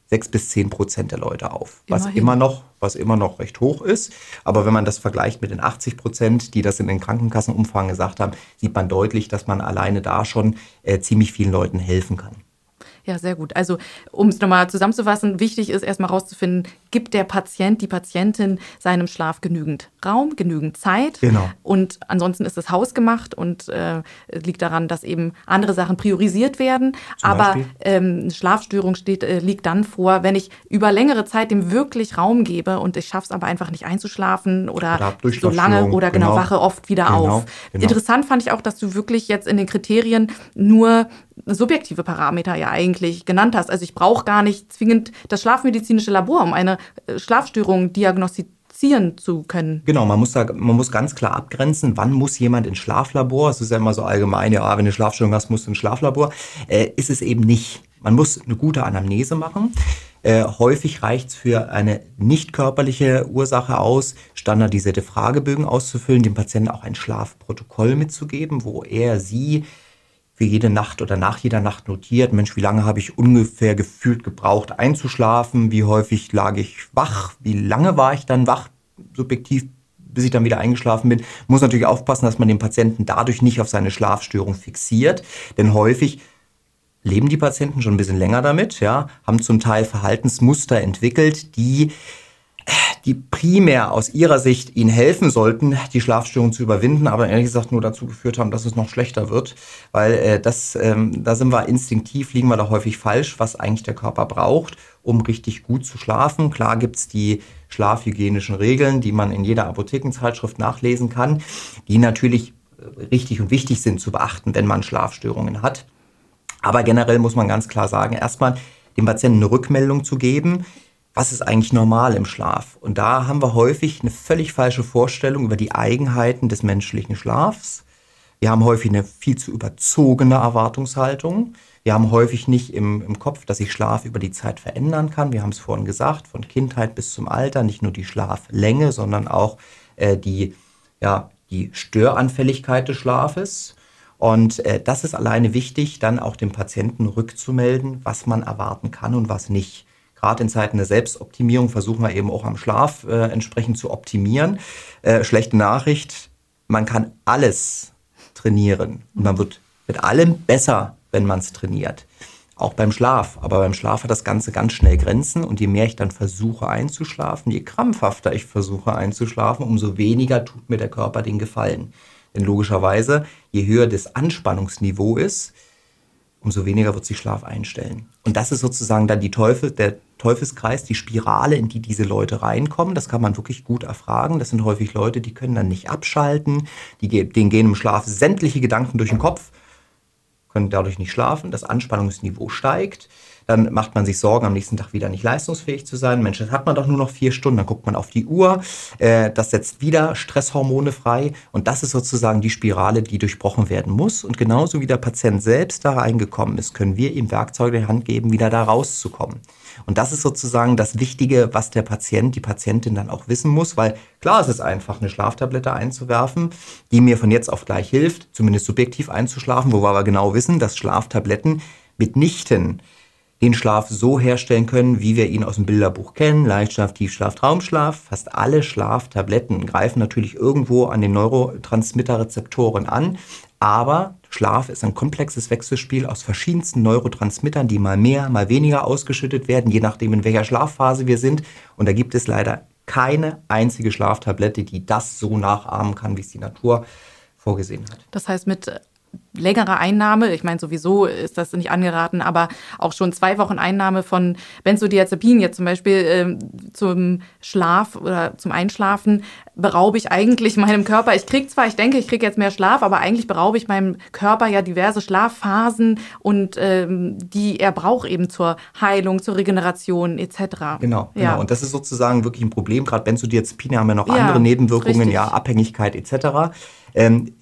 sechs bis zehn Prozent der Leute auf, was immer noch, was immer noch recht hoch ist. Aber wenn man das vergleicht mit den 80 Prozent, die das in den Krankenkassenumfang gesagt haben, sieht man deutlich, dass man alleine da schon äh, ziemlich vielen Leuten helfen kann. Ja, sehr gut. Also, um es nochmal zusammenzufassen, wichtig ist erstmal herauszufinden, gibt der Patient, die Patientin seinem Schlaf genügend Raum, genügend Zeit? Genau. Und ansonsten ist das Haus gemacht und äh, liegt daran, dass eben andere Sachen priorisiert werden. Zum Aber ähm, Schlafstörung steht, äh, liegt dann vor, wenn ich über längere Zeit dem wirklich Raum gebe und ich schaffe es aber einfach nicht einzuschlafen oder, oder so lange oder genau, genau, wache oft wieder genau, auf. Genau. Interessant fand ich auch, dass du wirklich jetzt in den Kriterien nur subjektive Parameter ja eigentlich genannt hast. Also ich brauche gar nicht zwingend das schlafmedizinische Labor, um eine äh, Schlafstörung diagnostizieren zu können. Genau, man muss da, man muss ganz klar abgrenzen, wann muss jemand ins Schlaflabor? Es ist ja immer so allgemein, ja, wenn du eine Schlafstörung hast, musst du ins Schlaflabor. Äh, ist es eben nicht. Man muss eine gute Anamnese machen. Äh, häufig reicht es für eine nicht körperliche Ursache aus, standardisierte Fragebögen auszufüllen, dem Patienten auch ein Schlafprotokoll mitzugeben, wo er sie für jede Nacht oder nach jeder Nacht notiert, Mensch, wie lange habe ich ungefähr gefühlt gebraucht einzuschlafen, wie häufig lag ich wach, wie lange war ich dann wach, subjektiv, bis ich dann wieder eingeschlafen bin. Muss natürlich aufpassen, dass man den Patienten dadurch nicht auf seine Schlafstörung fixiert, denn häufig leben die Patienten schon ein bisschen länger damit, ja, haben zum Teil Verhaltensmuster entwickelt, die die primär aus ihrer Sicht ihnen helfen sollten, die Schlafstörung zu überwinden, aber ehrlich gesagt nur dazu geführt haben, dass es noch schlechter wird, weil äh, das, ähm, da sind wir instinktiv, liegen wir da häufig falsch, was eigentlich der Körper braucht, um richtig gut zu schlafen. Klar gibt's die schlafhygienischen Regeln, die man in jeder Apothekenzeitschrift nachlesen kann, die natürlich äh, richtig und wichtig sind zu beachten, wenn man Schlafstörungen hat. Aber generell muss man ganz klar sagen, erstmal dem Patienten eine Rückmeldung zu geben, was ist eigentlich normal im Schlaf? Und da haben wir häufig eine völlig falsche Vorstellung über die Eigenheiten des menschlichen Schlafs. Wir haben häufig eine viel zu überzogene Erwartungshaltung. Wir haben häufig nicht im, im Kopf, dass sich Schlaf über die Zeit verändern kann. Wir haben es vorhin gesagt, von Kindheit bis zum Alter, nicht nur die Schlaflänge, sondern auch äh, die, ja, die Störanfälligkeit des Schlafes. Und äh, das ist alleine wichtig, dann auch dem Patienten rückzumelden, was man erwarten kann und was nicht. Gerade in Zeiten der Selbstoptimierung versuchen wir eben auch am Schlaf äh, entsprechend zu optimieren. Äh, schlechte Nachricht, man kann alles trainieren und man wird mit allem besser, wenn man es trainiert. Auch beim Schlaf. Aber beim Schlaf hat das Ganze ganz schnell Grenzen und je mehr ich dann versuche einzuschlafen, je krampfhafter ich versuche einzuschlafen, umso weniger tut mir der Körper den Gefallen. Denn logischerweise, je höher das Anspannungsniveau ist, umso weniger wird sich Schlaf einstellen. Und das ist sozusagen dann die Teufel, der Teufelskreis, die Spirale, in die diese Leute reinkommen. Das kann man wirklich gut erfragen. Das sind häufig Leute, die können dann nicht abschalten, die, denen gehen im Schlaf sämtliche Gedanken durch den Kopf, können dadurch nicht schlafen, das Anspannungsniveau steigt dann macht man sich Sorgen, am nächsten Tag wieder nicht leistungsfähig zu sein. Mensch, das hat man doch nur noch vier Stunden, dann guckt man auf die Uhr, äh, das setzt wieder Stresshormone frei und das ist sozusagen die Spirale, die durchbrochen werden muss. Und genauso wie der Patient selbst da reingekommen ist, können wir ihm Werkzeuge in die Hand geben, wieder da rauszukommen. Und das ist sozusagen das Wichtige, was der Patient, die Patientin dann auch wissen muss, weil klar, es ist einfach, eine Schlaftablette einzuwerfen, die mir von jetzt auf gleich hilft, zumindest subjektiv einzuschlafen, wo wir aber genau wissen, dass Schlaftabletten mitnichten den Schlaf so herstellen können, wie wir ihn aus dem Bilderbuch kennen. Leichtschlaf, Tiefschlaf, Traumschlaf. Fast alle Schlaftabletten greifen natürlich irgendwo an den Neurotransmitterrezeptoren an. Aber Schlaf ist ein komplexes Wechselspiel aus verschiedensten Neurotransmittern, die mal mehr, mal weniger ausgeschüttet werden, je nachdem, in welcher Schlafphase wir sind. Und da gibt es leider keine einzige Schlaftablette, die das so nachahmen kann, wie es die Natur vorgesehen hat. Das heißt, mit längere Einnahme, ich meine, sowieso ist das nicht angeraten, aber auch schon zwei Wochen Einnahme von Benzodiazepin jetzt zum Beispiel äh, zum Schlaf oder zum Einschlafen beraube ich eigentlich meinem Körper. Ich kriege zwar, ich denke, ich kriege jetzt mehr Schlaf, aber eigentlich beraube ich meinem Körper ja diverse Schlafphasen und ähm, die er braucht eben zur Heilung, zur Regeneration etc. Genau, genau. Ja. Und das ist sozusagen wirklich ein Problem. Gerade Benzodiazepine haben ja noch ja, andere Nebenwirkungen, richtig. ja, Abhängigkeit etc. Ähm,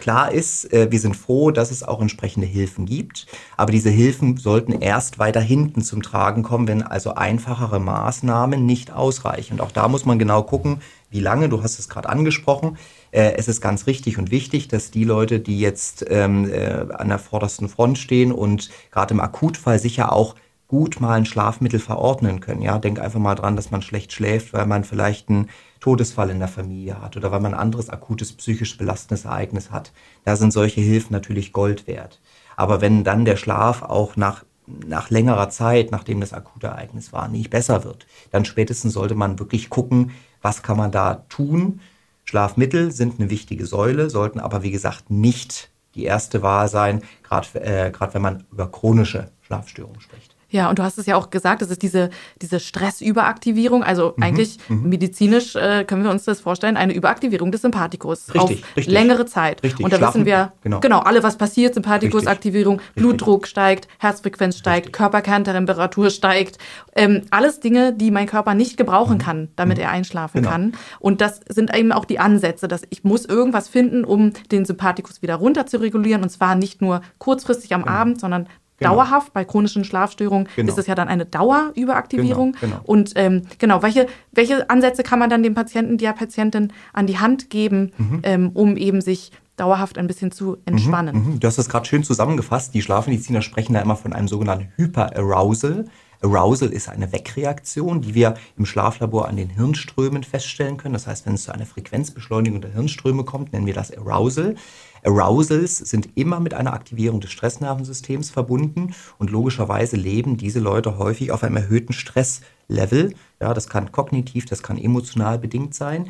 klar ist, äh, wir sind froh, dass es auch entsprechende Hilfen gibt, aber diese Hilfen sollten erst weiter hinten zum Tragen kommen, wenn also einfachere Maßnahmen nicht ausreichen. Und auch da muss man genau gucken, wie lange, du hast es gerade angesprochen. Äh, es ist ganz richtig und wichtig, dass die Leute, die jetzt ähm, äh, an der vordersten Front stehen und gerade im Akutfall sicher auch gut mal ein Schlafmittel verordnen können. Ja, denk einfach mal dran, dass man schlecht schläft, weil man vielleicht einen Todesfall in der Familie hat oder weil man ein anderes akutes psychisch belastendes Ereignis hat. Da sind solche Hilfen natürlich Gold wert. Aber wenn dann der Schlaf auch nach nach längerer Zeit, nachdem das akute Ereignis war, nicht besser wird, dann spätestens sollte man wirklich gucken, was kann man da tun. Schlafmittel sind eine wichtige Säule, sollten aber wie gesagt nicht die erste Wahl sein, gerade äh, wenn man über chronische Schlafstörungen spricht. Ja, und du hast es ja auch gesagt, es ist diese, diese Stressüberaktivierung. Also mhm, eigentlich mhm. medizinisch äh, können wir uns das vorstellen, eine Überaktivierung des Sympathikus richtig, auf richtig, längere Zeit. Richtig, und da Schlafen, wissen wir genau. genau alle, was passiert. Sympathikusaktivierung, Blutdruck steigt, Herzfrequenz steigt, Körperkerntemperatur steigt. Ähm, alles Dinge, die mein Körper nicht gebrauchen mhm. kann, damit mhm. er einschlafen genau. kann. Und das sind eben auch die Ansätze, dass ich muss irgendwas finden, um den Sympathikus wieder runter zu regulieren. Und zwar nicht nur kurzfristig am genau. Abend, sondern Genau. Dauerhaft, bei chronischen Schlafstörungen genau. ist es ja dann eine Dauerüberaktivierung. Genau, genau. Und ähm, genau, welche, welche Ansätze kann man dann dem Patienten, der Patientin an die Hand geben, mhm. ähm, um eben sich dauerhaft ein bisschen zu entspannen? Mhm, mh. Du hast das gerade schön zusammengefasst. Die Schlafmediziner sprechen da immer von einem sogenannten Hyperarousal. Arousal ist eine Wegreaktion, die wir im Schlaflabor an den Hirnströmen feststellen können. Das heißt, wenn es zu einer Frequenzbeschleunigung der Hirnströme kommt, nennen wir das Arousal. Arousals sind immer mit einer Aktivierung des Stressnervensystems verbunden und logischerweise leben diese Leute häufig auf einem erhöhten Stresslevel. Ja, das kann kognitiv, das kann emotional bedingt sein.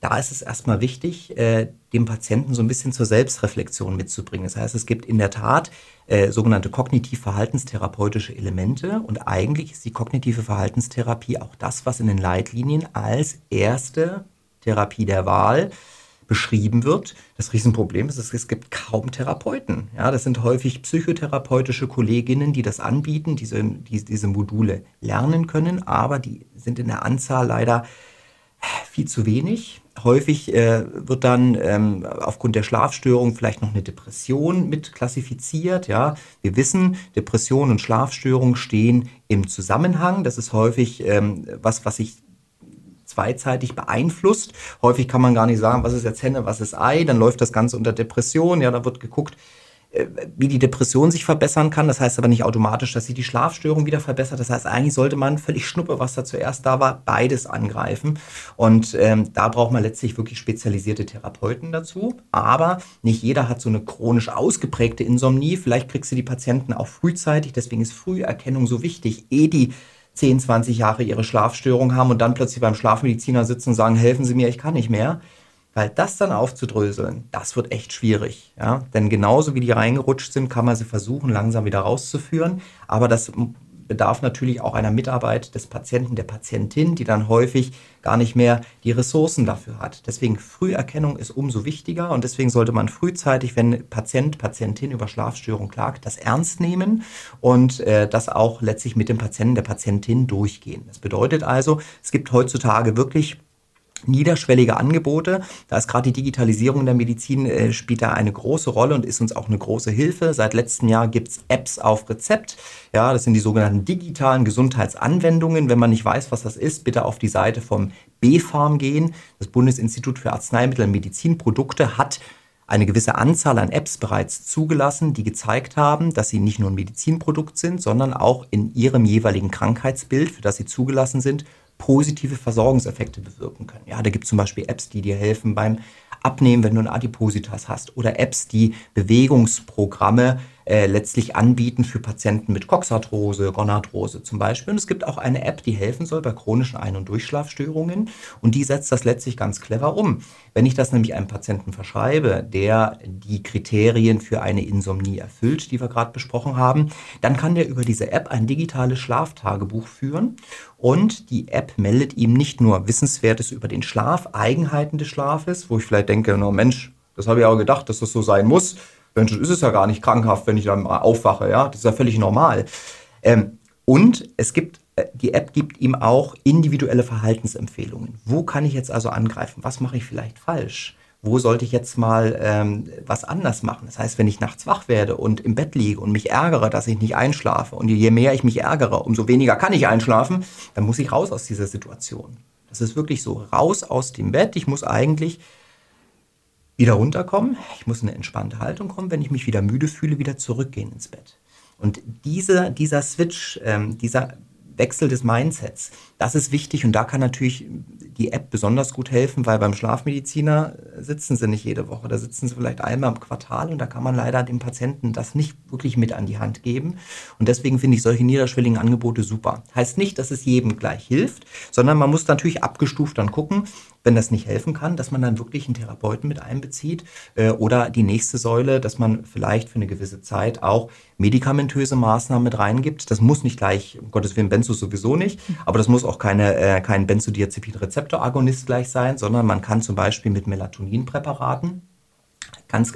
Da ist es erstmal wichtig, äh, dem Patienten so ein bisschen zur Selbstreflexion mitzubringen. Das heißt, es gibt in der Tat äh, sogenannte kognitiv-verhaltenstherapeutische Elemente und eigentlich ist die kognitive Verhaltenstherapie auch das, was in den Leitlinien als erste Therapie der Wahl beschrieben wird. Das Riesenproblem ist, es gibt kaum Therapeuten. Ja, das sind häufig psychotherapeutische Kolleginnen, die das anbieten, diese, die, diese Module lernen können, aber die sind in der Anzahl leider viel zu wenig. Häufig äh, wird dann ähm, aufgrund der Schlafstörung vielleicht noch eine Depression mit klassifiziert. Ja, wir wissen, Depression und Schlafstörung stehen im Zusammenhang. Das ist häufig ähm, was, was sich zweizeitig beeinflusst. Häufig kann man gar nicht sagen, was ist jetzt Henne, was ist Ei. Dann läuft das Ganze unter Depression. Ja, da wird geguckt, äh, wie die Depression sich verbessern kann. Das heißt aber nicht automatisch, dass sich die Schlafstörung wieder verbessert. Das heißt, eigentlich sollte man völlig schnuppe, was da zuerst da war, beides angreifen. Und ähm, da braucht man letztlich wirklich spezialisierte Therapeuten dazu. Aber nicht jeder hat so eine chronisch ausgeprägte Insomnie. Vielleicht kriegst du die Patienten auch frühzeitig. Deswegen ist Früherkennung so wichtig. Eh die 10, 20 Jahre ihre Schlafstörung haben und dann plötzlich beim Schlafmediziner sitzen und sagen, helfen Sie mir, ich kann nicht mehr. Weil das dann aufzudröseln, das wird echt schwierig. Ja? Denn genauso wie die reingerutscht sind, kann man sie versuchen, langsam wieder rauszuführen. Aber das bedarf natürlich auch einer Mitarbeit des Patienten, der Patientin, die dann häufig gar nicht mehr die Ressourcen dafür hat. Deswegen Früherkennung ist umso wichtiger und deswegen sollte man frühzeitig, wenn Patient, Patientin über Schlafstörung klagt, das ernst nehmen und äh, das auch letztlich mit dem Patienten, der Patientin durchgehen. Das bedeutet also, es gibt heutzutage wirklich niederschwellige Angebote. Da ist gerade die Digitalisierung der Medizin äh, spielt da eine große Rolle und ist uns auch eine große Hilfe. Seit letztem Jahr gibt's Apps auf Rezept. Ja, das sind die sogenannten digitalen Gesundheitsanwendungen. Wenn man nicht weiß, was das ist, bitte auf die Seite vom BfArM gehen. Das Bundesinstitut für Arzneimittel und Medizinprodukte hat eine gewisse Anzahl an Apps bereits zugelassen, die gezeigt haben, dass sie nicht nur ein Medizinprodukt sind, sondern auch in ihrem jeweiligen Krankheitsbild, für das sie zugelassen sind, positive Versorgungseffekte bewirken können. Ja, da gibt es zum Beispiel Apps, die dir helfen beim Abnehmen, wenn du ein Adipositas hast, oder Apps, die Bewegungsprogramme äh, letztlich anbieten für Patienten mit Coxarthrose, Gonarthrose zum Beispiel. Und es gibt auch eine App, die helfen soll bei chronischen Ein- und Durchschlafstörungen und die setzt das letztlich ganz clever um. Wenn ich das nämlich einem Patienten verschreibe, der die Kriterien für eine Insomnie erfüllt, die wir gerade besprochen haben, dann kann der über diese App ein digitales Schlaftagebuch führen und die App meldet ihm nicht nur Wissenswertes über den Schlaf, Eigenheiten des Schlafes, wo ich vielleicht denke, no Mensch, das habe ich auch gedacht, dass das so sein muss. Mensch, ist es ja gar nicht krankhaft, wenn ich dann aufwache, ja, das ist ja völlig normal. Ähm, und es gibt, äh, die App gibt ihm auch individuelle Verhaltensempfehlungen. Wo kann ich jetzt also angreifen? Was mache ich vielleicht falsch? Wo sollte ich jetzt mal ähm, was anders machen? Das heißt, wenn ich nachts wach werde und im Bett liege und mich ärgere, dass ich nicht einschlafe und je mehr ich mich ärgere, umso weniger kann ich einschlafen, dann muss ich raus aus dieser Situation. Das ist wirklich so, raus aus dem Bett. Ich muss eigentlich wieder runterkommen, ich muss in eine entspannte Haltung kommen, wenn ich mich wieder müde fühle, wieder zurückgehen ins Bett. Und diese, dieser Switch, ähm, dieser Wechsel des Mindsets, das ist wichtig und da kann natürlich die App besonders gut helfen, weil beim Schlafmediziner sitzen sie nicht jede Woche, da sitzen sie vielleicht einmal im Quartal und da kann man leider dem Patienten das nicht wirklich mit an die Hand geben. Und deswegen finde ich solche niederschwelligen Angebote super. Heißt nicht, dass es jedem gleich hilft, sondern man muss natürlich abgestuft dann gucken, wenn das nicht helfen kann, dass man dann wirklich einen Therapeuten mit einbezieht äh, oder die nächste Säule, dass man vielleicht für eine gewisse Zeit auch medikamentöse Maßnahmen mit reingibt. Das muss nicht gleich, um Gottes Willen, Benzo sowieso nicht, aber das muss auch keine, äh, kein Benzodiazepin-Rezeptoragonist gleich sein, sondern man kann zum Beispiel mit Melatoninpräparaten ganz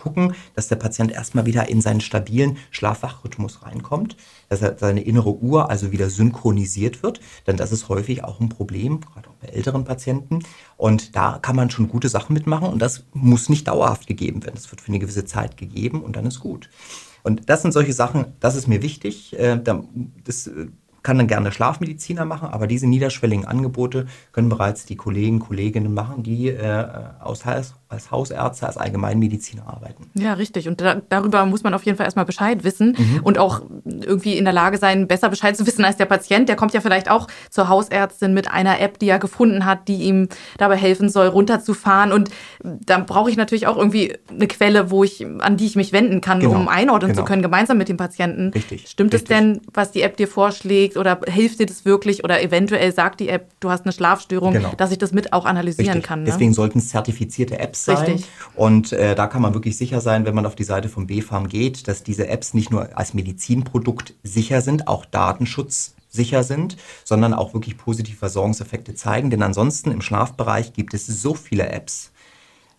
gucken, dass der Patient erstmal wieder in seinen stabilen Schlafwachrhythmus reinkommt, dass er seine innere Uhr also wieder synchronisiert wird, denn das ist häufig auch ein Problem, gerade auch bei älteren Patienten. Und da kann man schon gute Sachen mitmachen und das muss nicht dauerhaft gegeben werden. Das wird für eine gewisse Zeit gegeben und dann ist gut. Und das sind solche Sachen, das ist mir wichtig. Äh, das äh, kann dann gerne Schlafmediziner machen, aber diese niederschwelligen Angebote können bereits die Kollegen, Kolleginnen machen, die äh, aus, als Hausärzte, als Allgemeinmediziner arbeiten. Ja, richtig. Und da, darüber muss man auf jeden Fall erstmal Bescheid wissen mhm. und auch irgendwie in der Lage sein, besser Bescheid zu wissen als der Patient. Der kommt ja vielleicht auch zur Hausärztin mit einer App, die er gefunden hat, die ihm dabei helfen soll, runterzufahren. Und da brauche ich natürlich auch irgendwie eine Quelle, wo ich, an die ich mich wenden kann, genau. um einordnen genau. zu können, gemeinsam mit dem Patienten. Richtig. Stimmt richtig. es denn, was die App dir vorschlägt oder hilft dir das wirklich oder eventuell sagt die App, du hast eine Schlafstörung, genau. dass ich das mit auch analysieren richtig. kann? Ne? Deswegen sollten es zertifizierte Apps sein. Richtig. Und äh, da kann man wirklich sicher sein, wenn man auf die Seite von BfArM geht, dass diese Apps nicht nur als Medizinprodukt sicher sind, auch Datenschutz sicher sind, sondern auch wirklich positive Versorgungseffekte zeigen. Denn ansonsten im Schlafbereich gibt es so viele Apps.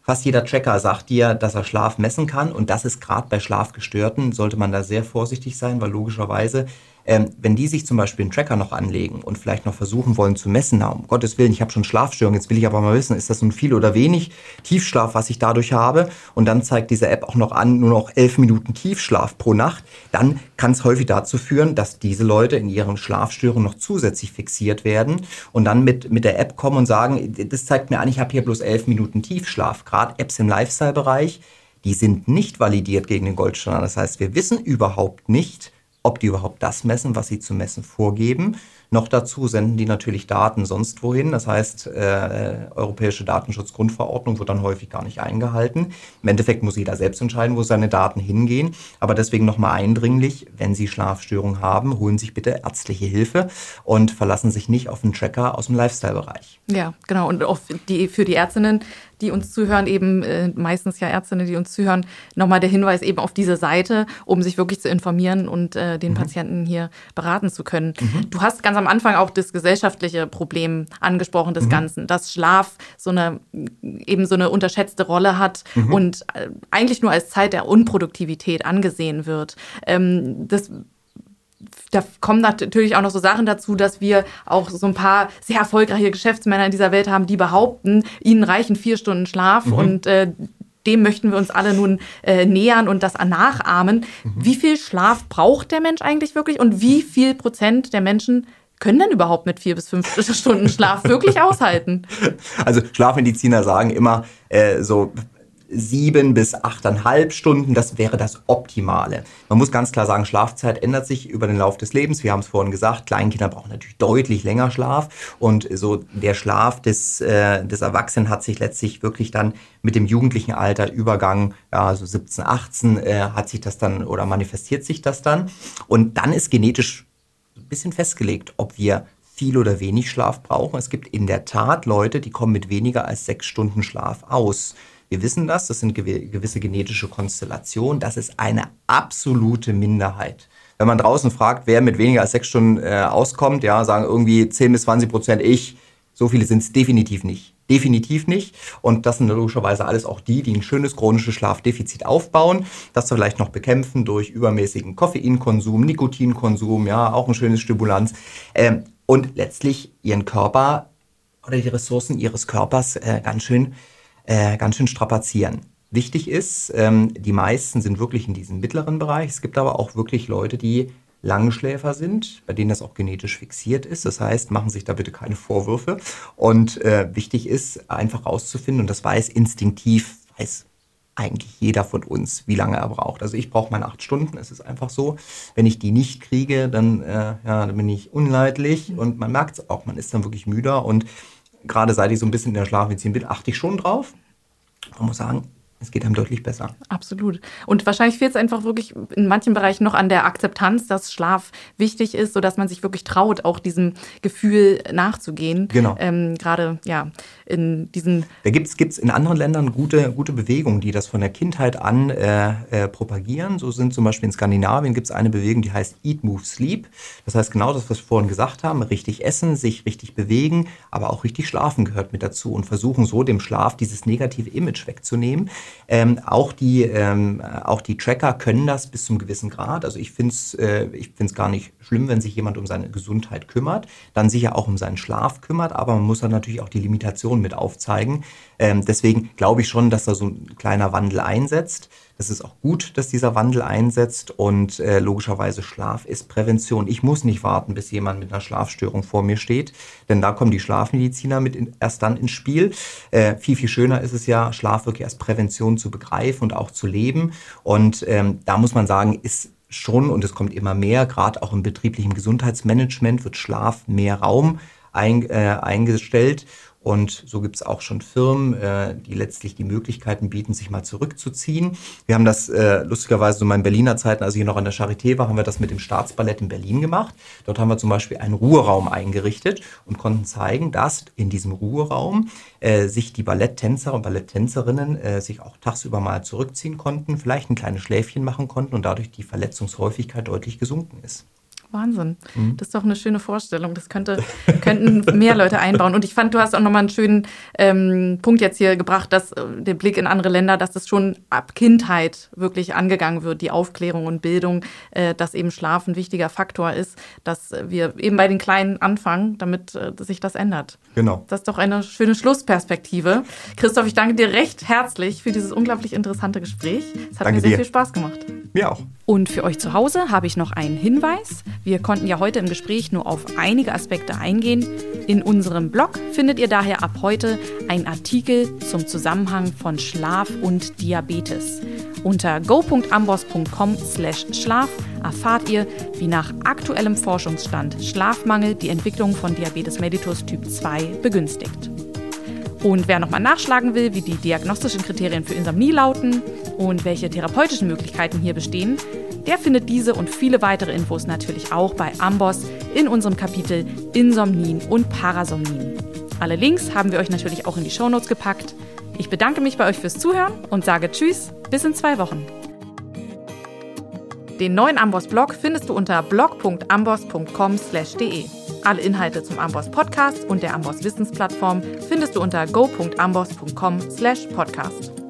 Fast jeder Tracker sagt dir, dass er Schlaf messen kann und das ist gerade bei Schlafgestörten, sollte man da sehr vorsichtig sein, weil logischerweise ähm, wenn die sich zum Beispiel einen Tracker noch anlegen und vielleicht noch versuchen wollen zu messen, na, um Gottes Willen, ich habe schon Schlafstörungen, jetzt will ich aber mal wissen, ist das nun viel oder wenig Tiefschlaf, was ich dadurch habe? Und dann zeigt diese App auch noch an, nur noch elf Minuten Tiefschlaf pro Nacht. Dann kann es häufig dazu führen, dass diese Leute in ihren Schlafstörungen noch zusätzlich fixiert werden und dann mit, mit der App kommen und sagen, das zeigt mir an, ich habe hier bloß elf Minuten Tiefschlaf. Gerade Apps im Lifestyle-Bereich, die sind nicht validiert gegen den Goldstandard. Das heißt, wir wissen überhaupt nicht, ob die überhaupt das messen, was sie zu messen vorgeben. Noch dazu senden die natürlich Daten sonst wohin. Das heißt, äh, europäische Datenschutzgrundverordnung wird dann häufig gar nicht eingehalten. Im Endeffekt muss jeder selbst entscheiden, wo seine Daten hingehen. Aber deswegen nochmal eindringlich, wenn Sie Schlafstörungen haben, holen Sie sich bitte ärztliche Hilfe und verlassen sich nicht auf einen Tracker aus dem Lifestyle-Bereich. Ja, genau. Und auch die, für die Ärztinnen, die uns zuhören, eben äh, meistens ja Ärztinnen, die uns zuhören, nochmal der Hinweis eben auf diese Seite, um sich wirklich zu informieren und äh, den mhm. Patienten hier beraten zu können. Mhm. Du hast ganz am Anfang auch das gesellschaftliche Problem angesprochen des mhm. Ganzen, dass Schlaf so eine eben so eine unterschätzte Rolle hat mhm. und äh, eigentlich nur als Zeit der Unproduktivität angesehen wird. Ähm, das da kommen natürlich auch noch so Sachen dazu, dass wir auch so ein paar sehr erfolgreiche Geschäftsmänner in dieser Welt haben, die behaupten, ihnen reichen vier Stunden Schlaf mhm. und äh, dem möchten wir uns alle nun äh, nähern und das nachahmen. Mhm. Wie viel Schlaf braucht der Mensch eigentlich wirklich und wie viel Prozent der Menschen können denn überhaupt mit vier bis fünf Stunden Schlaf wirklich aushalten? Also Schlafmediziner sagen immer, äh, so sieben bis achteinhalb Stunden, das wäre das Optimale. Man muss ganz klar sagen, Schlafzeit ändert sich über den Lauf des Lebens. Wir haben es vorhin gesagt, Kleinkinder brauchen natürlich deutlich länger Schlaf und so der Schlaf des, äh, des Erwachsenen hat sich letztlich wirklich dann mit dem jugendlichen Alter Übergang, ja, also 17, 18, äh, hat sich das dann oder manifestiert sich das dann und dann ist genetisch bisschen festgelegt, ob wir viel oder wenig Schlaf brauchen. Es gibt in der Tat Leute, die kommen mit weniger als sechs Stunden Schlaf aus. Wir wissen das, das sind gewisse genetische Konstellationen. Das ist eine absolute Minderheit. Wenn man draußen fragt, wer mit weniger als sechs Stunden äh, auskommt, ja, sagen irgendwie 10 bis 20 Prozent ich. So viele sind es definitiv nicht. Definitiv nicht. Und das sind logischerweise alles auch die, die ein schönes chronisches Schlafdefizit aufbauen, das vielleicht noch bekämpfen durch übermäßigen Koffeinkonsum, Nikotinkonsum, ja, auch ein schönes Stimulanz. Ähm, und letztlich ihren Körper oder die Ressourcen ihres Körpers äh, ganz schön äh, ganz schön strapazieren. Wichtig ist, ähm, die meisten sind wirklich in diesem mittleren Bereich. Es gibt aber auch wirklich Leute, die Langschläfer sind, bei denen das auch genetisch fixiert ist. Das heißt, machen sich da bitte keine Vorwürfe. Und äh, wichtig ist, einfach rauszufinden, und das weiß instinktiv, weiß eigentlich jeder von uns, wie lange er braucht. Also ich brauche meine acht Stunden, es ist einfach so. Wenn ich die nicht kriege, dann, äh, ja, dann bin ich unleidlich und man merkt es auch, man ist dann wirklich müder und gerade seit ich so ein bisschen in der Schlafmedizin bin, achte ich schon drauf. Man muss sagen, es geht einem deutlich besser. Absolut. Und wahrscheinlich fehlt es einfach wirklich in manchen Bereichen noch an der Akzeptanz, dass Schlaf wichtig ist, sodass man sich wirklich traut, auch diesem Gefühl nachzugehen. Genau. Ähm, Gerade ja in diesen. Da gibt es in anderen Ländern gute, gute Bewegungen, die das von der Kindheit an äh, äh, propagieren. So sind zum Beispiel in Skandinavien gibt es eine Bewegung, die heißt Eat, Move, Sleep. Das heißt genau das, was wir vorhin gesagt haben, richtig essen, sich richtig bewegen, aber auch richtig schlafen gehört mit dazu und versuchen so dem Schlaf dieses negative Image wegzunehmen. Ähm, auch, die, ähm, auch die Tracker können das bis zum gewissen Grad. Also ich finde es äh, gar nicht schlimm, wenn sich jemand um seine Gesundheit kümmert, dann sicher auch um seinen Schlaf kümmert, aber man muss dann natürlich auch die Limitationen mit aufzeigen. Ähm, deswegen glaube ich schon, dass da so ein kleiner Wandel einsetzt. Es ist auch gut, dass dieser Wandel einsetzt und äh, logischerweise Schlaf ist Prävention. Ich muss nicht warten, bis jemand mit einer Schlafstörung vor mir steht, denn da kommen die Schlafmediziner mit in, erst dann ins Spiel. Äh, viel, viel schöner ist es ja, Schlaf wirklich als Prävention zu begreifen und auch zu leben. Und ähm, da muss man sagen, ist schon, und es kommt immer mehr, gerade auch im betrieblichen Gesundheitsmanagement wird Schlaf mehr Raum ein, äh, eingestellt. Und so gibt es auch schon Firmen, äh, die letztlich die Möglichkeiten bieten, sich mal zurückzuziehen. Wir haben das äh, lustigerweise so in meinen Berliner Zeiten, als ich noch an der Charité war, haben wir das mit dem Staatsballett in Berlin gemacht. Dort haben wir zum Beispiel einen Ruheraum eingerichtet und konnten zeigen, dass in diesem Ruheraum äh, sich die Balletttänzer und Balletttänzerinnen äh, sich auch tagsüber mal zurückziehen konnten, vielleicht ein kleines Schläfchen machen konnten und dadurch die Verletzungshäufigkeit deutlich gesunken ist. Wahnsinn. Mhm. Das ist doch eine schöne Vorstellung. Das könnte, könnten mehr Leute einbauen. Und ich fand, du hast auch nochmal einen schönen ähm, Punkt jetzt hier gebracht, dass äh, der Blick in andere Länder, dass das schon ab Kindheit wirklich angegangen wird, die Aufklärung und Bildung, äh, dass eben Schlaf ein wichtiger Faktor ist, dass wir eben bei den Kleinen anfangen, damit äh, sich das ändert. Genau. Das ist doch eine schöne Schlussperspektive. Christoph, ich danke dir recht herzlich für dieses unglaublich interessante Gespräch. Es hat danke mir sehr dir. viel Spaß gemacht. Mir auch. Und für euch zu Hause habe ich noch einen Hinweis. Wir konnten ja heute im Gespräch nur auf einige Aspekte eingehen. In unserem Blog findet ihr daher ab heute einen Artikel zum Zusammenhang von Schlaf und Diabetes. Unter go.ambos.com/schlaf erfahrt ihr, wie nach aktuellem Forschungsstand Schlafmangel die Entwicklung von Diabetes mellitus Typ 2 begünstigt. Und wer nochmal nachschlagen will, wie die diagnostischen Kriterien für Insomnie lauten und welche therapeutischen Möglichkeiten hier bestehen, der findet diese und viele weitere Infos natürlich auch bei Amboss in unserem Kapitel Insomnien und Parasomnien. Alle Links haben wir euch natürlich auch in die Shownotes gepackt. Ich bedanke mich bei euch fürs Zuhören und sage Tschüss, bis in zwei Wochen. Den neuen Amboss-Blog findest du unter blog.amboss.com/de. Alle Inhalte zum Amboss Podcast und der Amboss Wissensplattform findest du unter go.amboss.com/podcast.